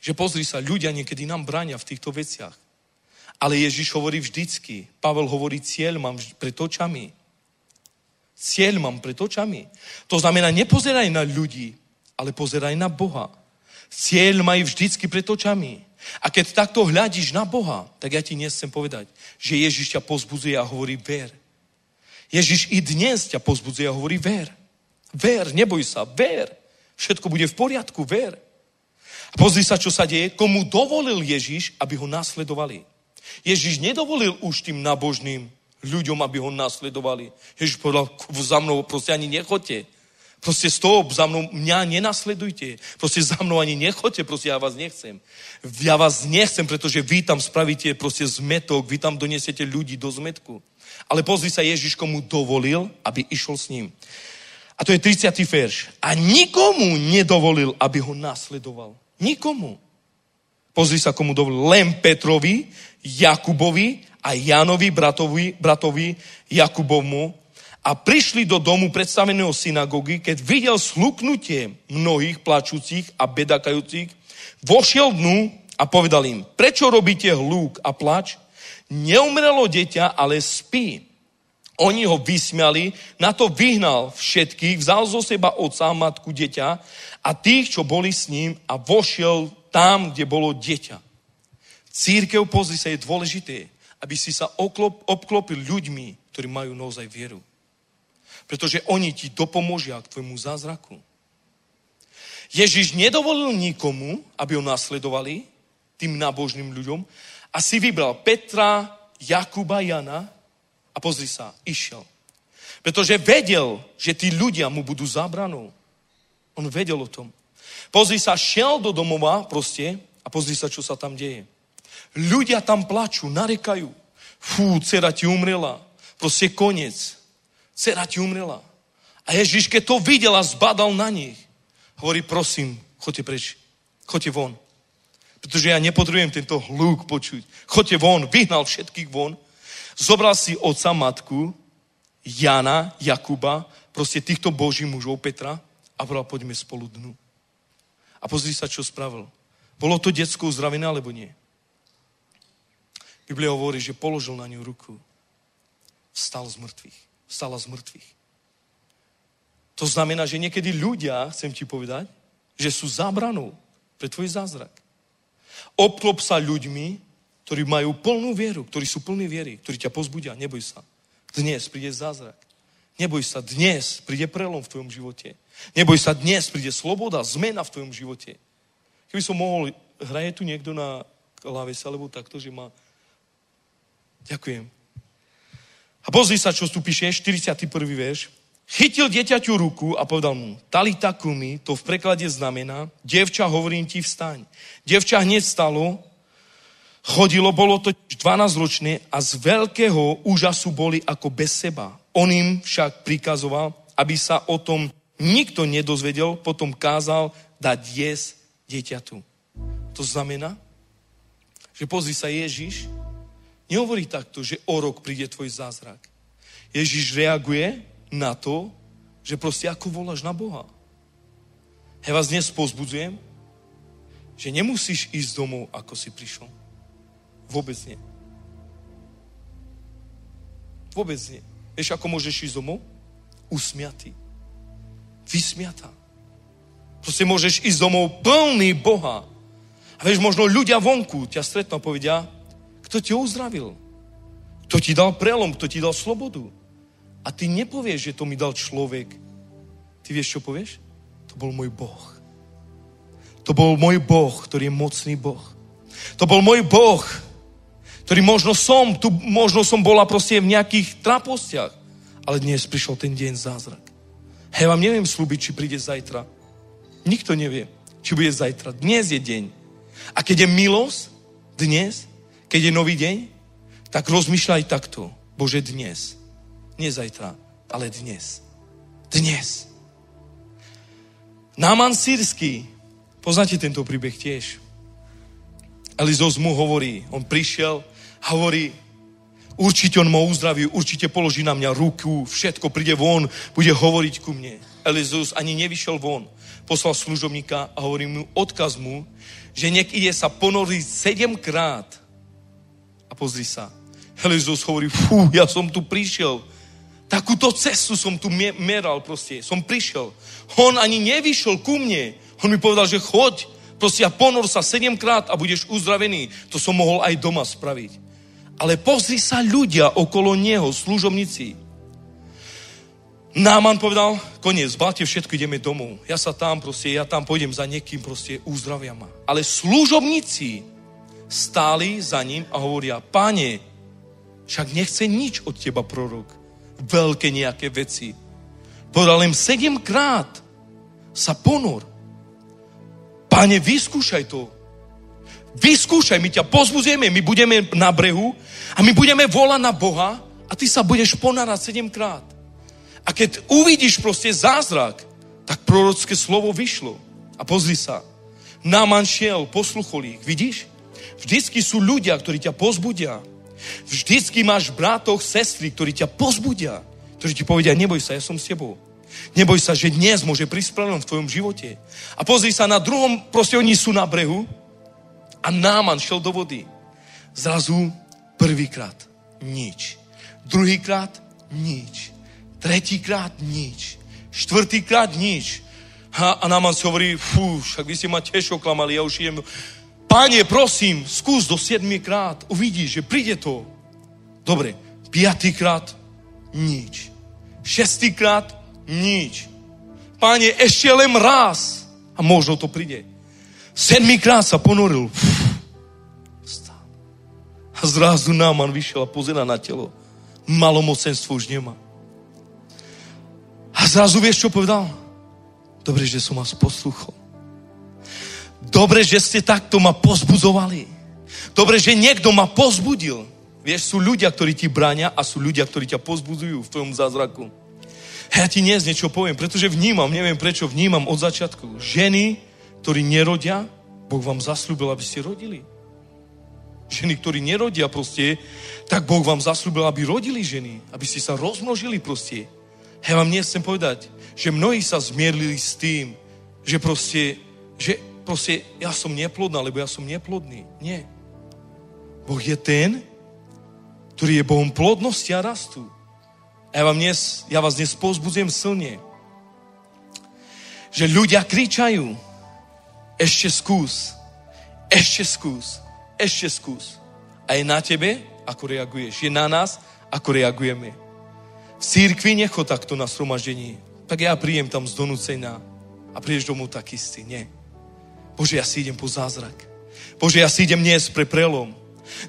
Speaker 6: že pozri sa, ľudia niekedy nám bránia v týchto veciach. Ale Ježiš hovorí vždycky. Pavel hovorí, cieľ mám pred očami. Cieľ mám pred očami. To znamená, nepozeraj na ľudí, ale pozeraj na Boha. Cieľ majú vždycky pred očami. A keď takto hľadíš na Boha, tak ja ti dnes chcem povedať, že Ježiš ťa pozbudzuje a hovorí ver. Ježiš i dnes ťa pozbudzuje a hovorí ver. Ver, neboj sa, ver. Všetko bude v poriadku, ver. Pozri sa, čo sa deje. Komu dovolil Ježiš, aby ho nasledovali. Ježiš nedovolil už tým nabožným ľuďom, aby ho nasledovali. Ježiš povedal, za mnou proste ani nechoďte. Proste stop, za mnou mňa nenasledujte. Proste za mnou ani nechoďte, proste ja vás nechcem. Ja vás nechcem, pretože vy tam spravíte proste zmetok, vy tam donesiete ľudí do zmetku. Ale pozri sa, Ježiš komu dovolil, aby išol s ním. A to je 30. verš. A nikomu nedovolil, aby ho nasledoval. Nikomu. Pozri sa, komu dovolil. Len Petrovi, Jakubovi a Janovi, bratovi, bratovi Jakubovmu. A prišli do domu predstaveného synagógy, keď videl sluknutie mnohých plačúcich a bedakajúcich, vošiel dnu a povedal im, prečo robíte hlúk a plač? Neumrelo dieťa, ale spí. Oni ho vysmiali, na to vyhnal všetkých, vzal zo seba otca a matku dieťa a tých, čo boli s ním a vošiel tam, kde bolo dieťa. Církev, pozri sa, je dôležité, aby si sa oklop, obklopil ľuďmi, ktorí majú naozaj vieru. Pretože oni ti dopomôžia k tvojmu zázraku. Ježiš nedovolil nikomu, aby ho nasledovali, tým nábožným ľuďom, a si vybral Petra, Jakuba, Jana a pozri sa, išiel. Pretože vedel, že tí ľudia mu budú zábranou. On vedel o tom. Pozri sa, šiel do domova proste a pozri sa, čo sa tam deje. Ľudia tam plačú, narekajú. Fú, dcera ti umrela. Proste koniec. Dcera ti umrela. A Ježiš, keď to videl a zbadal na nich, hovorí, prosím, choďte preč. Choďte von. Pretože ja nepotrebujem tento hluk počuť. Choďte von. Vyhnal všetkých von. Zobral si oca matku Jana, Jakuba, proste týchto boží mužov Petra a povedal, poďme spolu dnu. A pozri sa, čo spravil. Bolo to detsko uzdravené, alebo nie? Biblia hovorí, že položil na ňu ruku. Vstal z mŕtvych. Vstala z mŕtvych. To znamená, že niekedy ľudia, chcem ti povedať, že sú zábranou pre tvoj zázrak. Obklop sa ľuďmi, ktorí majú plnú vieru, ktorí sú plní viery, ktorí ťa pozbudia. Neboj sa. Dnes príde zázrak. Neboj sa, dnes príde prelom v tvojom živote. Neboj sa, dnes príde sloboda, zmena v tvojom živote. Keby som mohol, hraje tu niekto na klávese, alebo takto, že má... Ďakujem. A pozri sa, čo tu píše, 41. verš. Chytil dieťaťu ruku a povedal mu, talita kumi, to v preklade znamená, devča, hovorím ti, vstaň. Devča hneď stalo, chodilo, bolo to 12 ročné a z veľkého úžasu boli ako bez seba. On im však prikazoval, aby sa o tom nikto nedozvedel, potom kázal dať jesť dieťatu. To znamená, že pozri sa Ježiš, nehovorí takto, že o rok príde tvoj zázrak. Ježiš reaguje na to, že proste ako voláš na Boha. Ja vás dnes pozbudzujem, že nemusíš ísť domov, ako si prišiel. Vôbec nie. Vôbec nie. Vieš, ako môžeš ísť domov? Usmiatý. Vysmiatá. Proste môžeš ísť domov plný Boha. A vieš, možno ľudia vonku ťa stretnú a povedia, kto ťa uzdravil? Kto ti dal prelom? Kto ti dal slobodu? A ty nepovieš, že to mi dal človek. Ty vieš, čo povieš? To bol môj Boh. To bol môj Boh, ktorý je mocný Boh. To bol môj Boh, ktorý možno som, tu možno som bola proste v nejakých trapostiach, ale dnes prišiel ten deň zázrak. Hej, vám neviem slúbiť, či príde zajtra. Nikto nevie, či bude zajtra. Dnes je deň. A keď je milosť, dnes, keď je nový deň, tak rozmýšľaj takto. Bože, dnes. Nie zajtra, ale dnes. Dnes. Náman sírsky. Poznáte tento príbeh tiež. Elizos mu hovorí, on prišiel hovorí, určite on ma uzdraví, určite položí na mňa ruku, všetko príde von, bude hovoriť ku mne. Elizus ani nevyšiel von. Poslal služobníka a hovorí mu, odkaz mu, že nech ide sa ponoriť sedemkrát. A pozri sa. Elizus hovorí, fú, ja som tu prišiel. Takúto cestu som tu meral proste. Som prišiel. On ani nevyšiel ku mne. On mi povedal, že choď, proste a ponor sa sedemkrát a budeš uzdravený. To som mohol aj doma spraviť. Ale pozri sa ľudia okolo neho, služobníci. Náman povedal, koniec, báte všetko, ideme domov. Ja sa tam proste, ja tam pôjdem za niekým, proste uzdravia ma. Ale služobníci stáli za ním a hovoria, páne, však nechce nič od teba prorok. Veľké nejaké veci. Povedal im sedemkrát sa ponor. Páne, vyskúšaj to. Vyskúšaj, my ťa pozbudzujeme, my budeme na brehu a my budeme volať na Boha a ty sa budeš ponárať sedemkrát. A keď uvidíš proste zázrak, tak prorocké slovo vyšlo. A pozri sa, Náman šiel, posluchol ich, vidíš? Vždycky sú ľudia, ktorí ťa pozbudia. Vždycky máš brátoch, sestry, ktorí ťa pozbudia. Ktorí ti povedia, neboj sa, ja som s tebou. Neboj sa, že dnes môže prísť v tvojom živote. A pozri sa, na druhom, proste oni sú na brehu a Náman šel do vody. Zrazu prvýkrát nič. Druhýkrát nič. Tretíkrát nič. Štvrtýkrát nič. A, a Náman si hovorí, fú, však vy ste ma tiež oklamali, ja už idem. Páne, prosím, skús do siedmýkrát, uvidíš, že príde to. Dobre, piatýkrát nič. Šestýkrát nič. Páne, ešte len raz a možno to príde. Sedmýkrát sa ponoril. A zrazu Náman vyšiel a pozera na telo. Malomocenstvo už nemá. A zrazu vieš, čo povedal? Dobre, že som vás posluchol. Dobre, že ste takto ma pozbudzovali. Dobre, že niekto ma pozbudil. Vieš, sú ľudia, ktorí ti bráňa a sú ľudia, ktorí ťa pozbudzujú v tvojom zázraku. Ja ti dnes niečo poviem, pretože vnímam, neviem prečo, vnímam od začiatku. Ženy, ktorí nerodia, Boh vám zaslúbil, aby ste rodili. Ženy, ktorí nerodia proste, tak Boh vám zaslúbil, aby rodili ženy, aby ste sa rozmnožili proste. Ja vám dnes chcem povedať, že mnohí sa zmierlili s tým, že proste, že proste ja som neplodná, lebo ja som neplodný. Nie. Boh je ten, ktorý je Bohom plodnosti a rastu. A ja, vám dnes, ja vás dnes pozbudzujem silne, že ľudia kričajú, ešte skús, ešte skús, ešte skús. A je na tebe, ako reaguješ. Je na nás, ako reagujeme. V církvi necho takto na sromaždení. Tak ja príjem tam z donúcenia a prídeš domov tak istý. Nie. Bože, ja si idem po zázrak. Bože, ja si idem dnes pre prelom.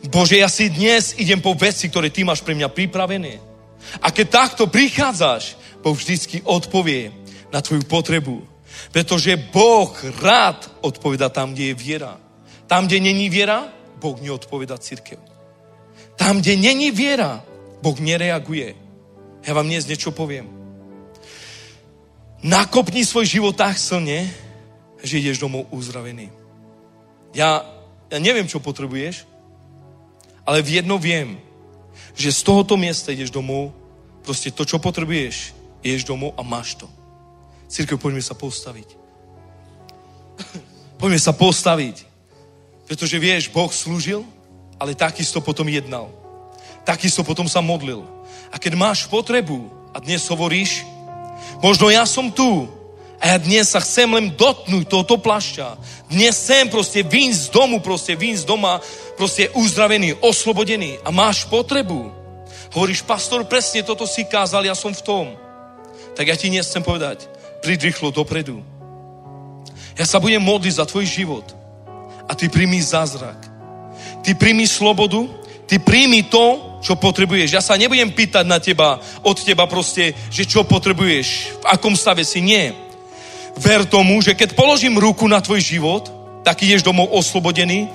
Speaker 6: Bože, ja si dnes idem po veci, ktoré Ty máš pre mňa pripravené. A keď takto prichádzaš, Boh vždycky odpovie na tvoju potrebu. Pretože Boh rád odpoveda tam, kde je viera. Tam, kde není viera, Boh neodpoveda církev. Tam, kde není viera, Boh nereaguje. Ja vám dnes niečo poviem. Nakopni svoj život tak silne, že ideš domov uzdravený. Ja, ja neviem, čo potrebuješ, ale v jedno viem, že z tohoto miesta ideš domov, proste to, čo potrebuješ, ideš domov a máš to. Církev, poďme sa postaviť. poďme sa postaviť. Pretože vieš, Boh slúžil, ale takisto potom jednal. Takisto potom sa modlil. A keď máš potrebu a dnes hovoríš, možno ja som tu, a ja dnes sa chcem len dotknúť tohoto plašťa. Dnes chcem proste vyjsť z domu, proste vyjsť z doma, proste uzdravený, oslobodený. A máš potrebu. Hovoríš, pastor, presne toto si kázal, ja som v tom. Tak ja ti dnes chcem povedať, príď rýchlo dopredu. Ja sa budem modliť za tvoj život. A ty príjmi zázrak. Ty príjmi slobodu, ty príjmi to, čo potrebuješ. Ja sa nebudem pýtať na teba, od teba proste, že čo potrebuješ, v akom stave si. Nie ver tomu, že keď položím ruku na tvoj život, tak ideš domov oslobodený,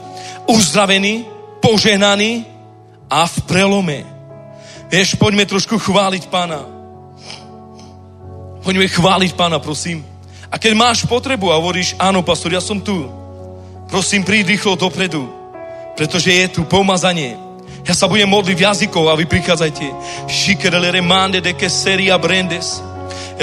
Speaker 6: uzdravený, požehnaný a v prelome. Vieš, poďme trošku chváliť pána. Poďme chváliť pána, prosím. A keď máš potrebu a hovoríš, áno, pastor, ja som tu, prosím, príď rýchlo dopredu, pretože je tu pomazanie. Ja sa budem modliť v jazykov a vy prichádzajte. Šikerelere mande de que seria brendes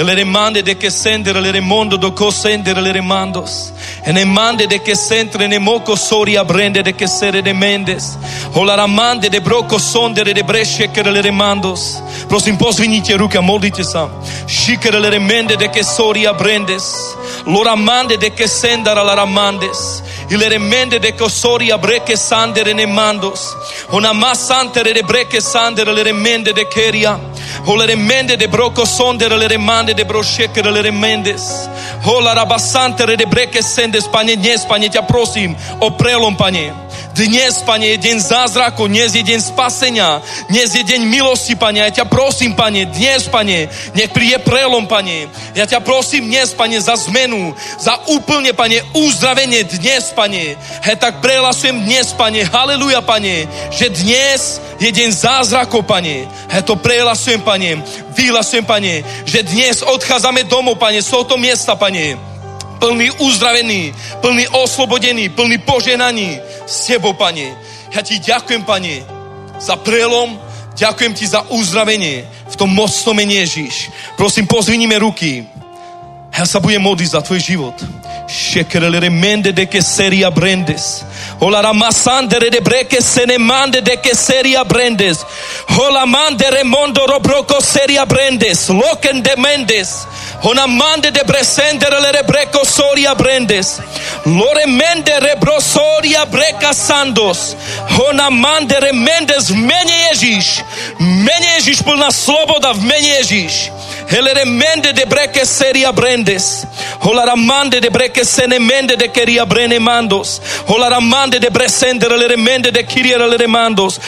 Speaker 6: le remande de que sendere le remondo do co sendere le remandos. E ne mande de que sentre ne moco sori abrende de que sere de mendes. O la ramande de broco sondere de bresce che le remandos. Prosím, pozvinite ruky a modlite sa. Šikere le remende de que sori abrendes. Lo ramande de que sendara la ramandes. Il remende de cosori breche sandere ne mandos. Ona massantere de breche sandere le remende de keria. O le remende de broco sondere le remande de brošekere le remendes. O la rabassantere de breche sendes, Pane, dnes, Pane, ťa prosím o prelom, Pane. Dnes, Pane, je deň zázraku, dnes je deň spasenia, dnes je deň milosti, Pane. Ja ťa prosím, Pane, dnes, Pane, nech príde prelom, Pane. Ja ťa prosím dnes, Pane, za zmenu, za úplne, Pane, uzdravenie dnes, Pane. He, tak prehlasujem dnes, Pane, haleluja, Pane, že dnes je deň zázrakov, Pane. He, to prehlasujem, Pane, vyhlasujem, Pane, že dnes odchádzame domov, Pane, z tohoto miesta, Pane plný uzdravený, plný oslobodený, plný poženaní s Tebou, Pane. Ja Ti ďakujem, Pane, za prelom, ďakujem Ti za uzdravenie v tom mocnom mene Ježíš. Prosím, pozviníme ruky. Ja sa budem modliť za tvoj život. Shekerele mende de que seria brendes. Ola ramasandere de breke sene mande de que seria brendes. Hola mande remondo robroco seria brendes. Loken de mendes. Ona mande de bresendere le rebreco soria brendes. Lore mende rebrosoria breca sandos. Ona mande remendes mene Ježiš. Mene Ježiš plná sloboda v mene Ježiš. Hele remende de breque seria brendes. Hola ramande de breque sene mende de queria brene mandos. Hola ramande de bresendere le remende de kiria le remandos.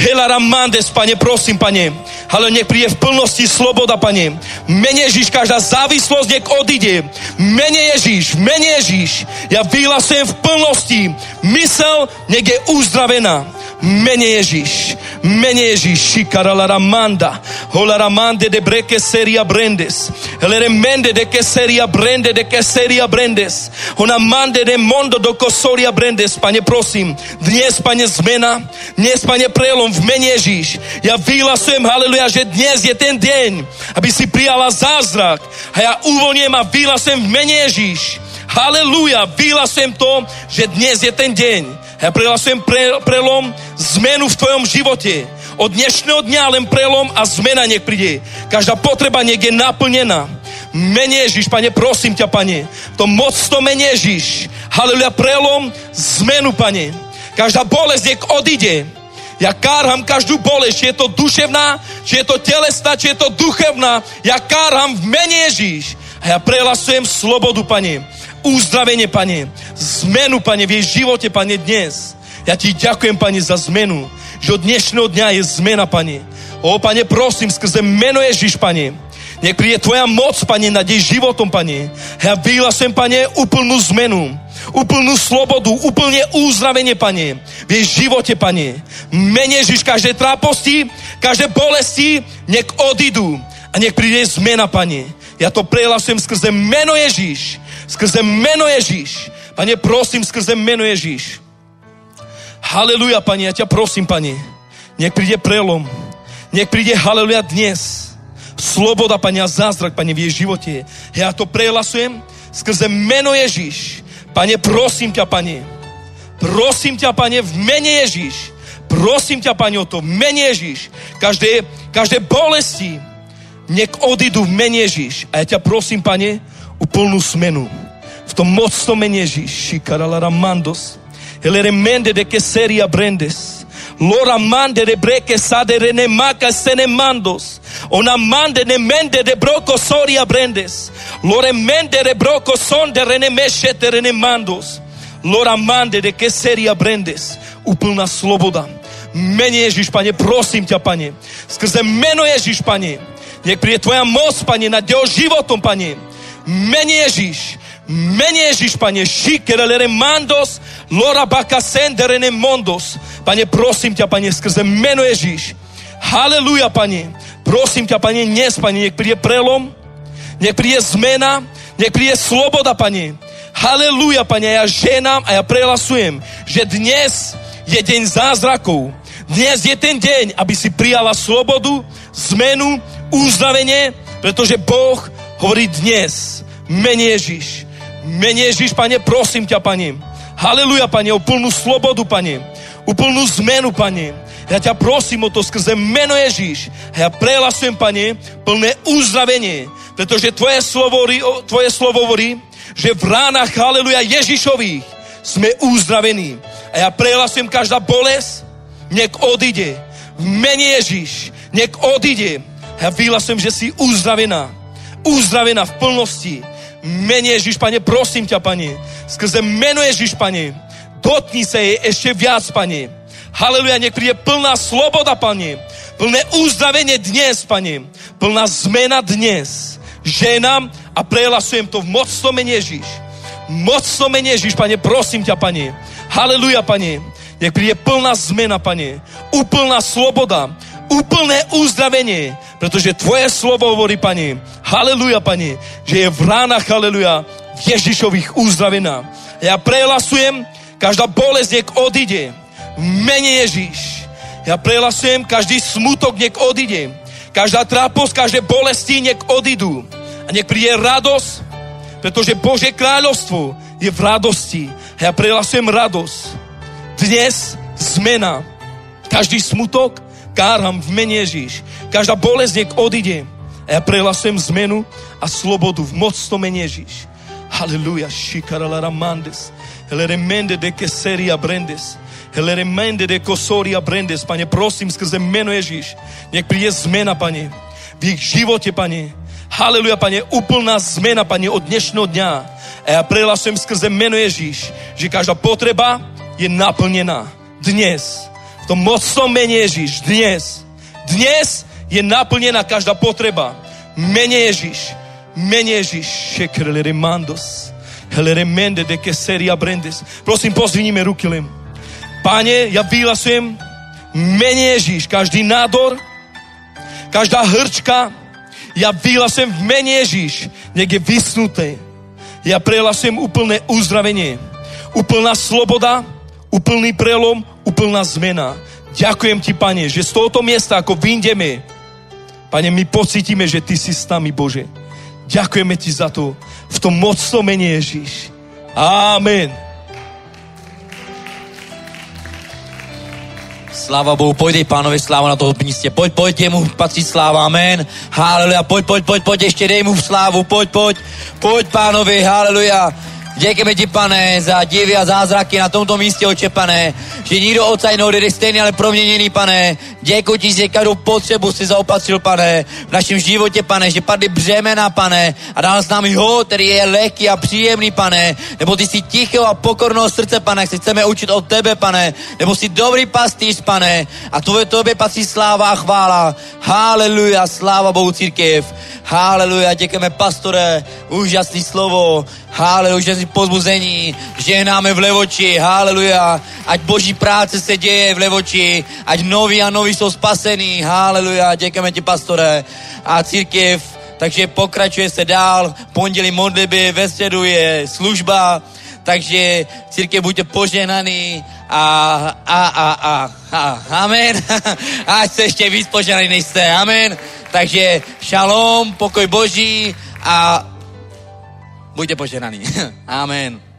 Speaker 6: Hela ramandes, pane, prosím, pane. Ale nech príde v plnosti sloboda, pane. Mene Ježiš, každá závislosť nech odíde. Mene Ježiš, mene Ježiš. Ja vyhlasujem v plnosti. Mysel nech je uzdravená mene Ježíš, mene Ježíš, šikara la ramanda, hola ramande de breke seria brendes, Elere mende de keseria brende de keseria brendes. Ona mande de mondo do kosoria brendes. Pane, prosím, dnes, pane, zmena. Dnes, pane, prelom v mene Ježíš. Ja vyhlasujem, haleluja, že dnes je ten deň, aby si prijala zázrak. A ja uvoľniem a vyhlasujem v mene Ježíš. Haleluja, vyhlasujem to, že dnes je ten deň. Ja prihlasujem pre, prelom, zmenu v tvojom živote. Od dnešného dňa len prelom a zmena nech príde. Každá potreba nech je naplnená. Mene Ježiš, pane, prosím ťa, pane. To moc to mene Ježiš. Haleluja, prelom, zmenu, pane. Každá bolesť nech odíde. Ja kárham každú bolesť, či je to duševná, či je to telesná, či je to duchovná. Ja kárham v mene Ježiš. A ja prehlasujem slobodu, pane. Uzdravenie, pane. Zmenu, pane, v jej živote, pane, dnes. Ja ti ďakujem, pane, za zmenu že od dnešného dňa je zmena, Pane. O, Pane, prosím, skrze meno Ježiš, Pane. Nech príde Tvoja moc, Pane, nad jej životom, Pane. Ja vyhlasujem, Pane, úplnú zmenu, úplnú slobodu, úplne uzdravenie, Pane. V jej živote, Pane. Mene Ježiš, každé tráposti, každé bolesti, nech odídu. A nech príde zmena, Pane. Ja to prehlasujem skrze meno Ježiš. Skrze meno Ježiš. Pane, prosím, skrze meno Ježiš. Haleluja, Pani, ja ťa prosím, Pani. Nech príde prelom. Nech príde haleluja dnes. Sloboda, Pani, a zázrak, Pani, v jej živote. Ja to prehlasujem skrze meno Ježíš. Pane, prosím ťa, Pane. Prosím ťa, Pane, v mene Ježíš. Prosím ťa, Pane, o to, v mene Ježíš. Každé, každé bolesti nech odídu v mene Ježíš. A ja ťa prosím, Pane, úplnú smenu. V tom mocnom mene Ježíš. Šikarala mandos. Ele mende de que seria brendes. Lora mande de breke sade rene maca sene mandos. Ona mande ne mende de broco soria brendes. Lore mende de broco son de rene mešete rene mandos. Lora mande de que seria brendes. Úplná sloboda. Mene Ježiš, Pane, prosím ťa, Pane. Skrze meno Ježiš, Pane. Nech príde Tvoja moc, Pane, nad jeho životom, Pane. Mene Ježiš. Mene Ježiš, Pane, šikerelere mandos, lora baka senderene mondos. Pane, prosím ťa, Pane, skrze meno Ježiš. Haleluja, Pane. Prosím ťa, Pane, dnes, Pane, nech príde prelom, nech príde zmena, nech príde sloboda, Pane. Haleluja, Pane, ja ženám a ja prehlasujem, že dnes je deň zázrakov. Dnes je ten deň, aby si prijala slobodu, zmenu, uzdravenie, pretože Boh hovorí dnes, mene Ježiš, Mene Ježiš, Pane, prosím ťa, Pane. Haleluja, Pane, o plnú slobodu, Pane. Úplnú zmenu, Pane. Ja ťa prosím o to skrze meno Ježíš. A ja prehlasujem, Pane, plné uzdravenie. Pretože Tvoje slovo, tvoje slovo hovorí, že v ránach, haleluja, Ježišových sme uzdravení. A ja prehlasujem každá bolesť, nech odíde. V mene Ježíš, nech odíde. A ja vyhlasujem, že si uzdravená. Uzdravená v plnosti mene Ježiš, Pane, prosím ťa, Pane, skrze meno Ježiš, Pane, dotni sa jej ešte viac, Pane. Haleluja, nech príde plná sloboda, Pane. Plné uzdravenie dnes, Pane. Plná zmena dnes. Ženám a prehlasujem to v mocnom mene Ježiš. Mocnom mene Ježiš, Pane, prosím ťa, Pane. Haleluja, Pane. Nech príde plná zmena, Pane. Úplná sloboda. Úplné uzdravenie pretože Tvoje slovo hovorí, Pani, haleluja, Pani, že je v ránach, haleluja, v Ježišových uzdravená. Ja prehlasujem, každá bolesť nech odíde. V mene Ježiš. Ja prehlasujem, každý smutok nech odíde. Každá tráposť, každé bolesti nech odídu. A nech príde radosť, pretože Bože kráľovstvo je v radosti. Ja prehlasujem radosť. Dnes zmena. Každý smutok kárham v mene Ježiš. Každá bolesť nech odíde. A ja prehlasujem zmenu a slobodu v mocnom mene Ježiš. Halleluja. Shikaralara mandes. Heleremende de keseria brendes. Heleremende de kosoria brendes. Pane, prosím skrze meno Ježiš. Nech príde zmena, Pane. V ich živote, Pane. Haleluja, Pane. Úplná zmena, Pane, od dnešného dňa. A ja prehlasujem skrze meno Ježiš, že každá potreba je naplnená. Dnes. V tom mocnom mene Ježiš. Dnes. Dnes je naplnená každá potreba. Mene Ježiš. Mene Ježiš. Šekrele mandos. Hele mende de que seria brendes. Prosím, pozviníme ruky len. Pane, ja vyhlasujem mene Ježiš. Každý nádor, každá hrčka Ja vyhlasujem v mene Ježíš, nech je vysnuté. Ja prehlasujem úplné uzdravenie, úplná sloboda, úplný prelom, úplná zmena. Ďakujem ti, pane, že z tohoto miesta, ako vyjdeme, pane, my pocítime, že ty si s nami, Bože. Ďakujeme ti za to v tom mocnom mene Ježíš. Amen.
Speaker 7: Sláva Bohu, pojď pánovi sláva na toho místě. Pojď, pojď, jemu patří sláva, amen. Haleluja, pojď, pojď, pojď, pojď, ještě dej mu slávu, pojď, pojď, pojď pánovi, haleluja. Děkujeme ti, pane, za divy a zázraky na tomto místě, oče, pane, že nikdo odsaď neodjede stejný, ale proměněný, pane. Děkuji ti, že každou potřebu si zaopatřil, pane, v našem životě, pane, že padly břemena, pane, a dal s námi ho, který je lehký a příjemný, pane, nebo ty jsi tichého a pokorného srdce, pane, se chceme učit od tebe, pane, nebo jsi dobrý pastýř, pane, a tvoje tobě patří sláva a chvála. Haleluja, sláva Bohu církev. Haleluja, děkujeme pastore, úžasný slovo. Haleluja, úžasný pozbuzení. Žehnáme v Levoči, haleluja. Ať boží práce se děje v Levoči, ať noví a noví jsou spasení. Haleluja, děkujeme ti pastore. A církev, takže pokračuje se dál. Pondělí modlitby, ve středu je služba. Takže církev buďte požehnaný a, a, a, a, a amen. A jste ještě víc požehnaný, než jste, amen. Takže šalom, pokoj Boží a buďte požehnaní. Amen.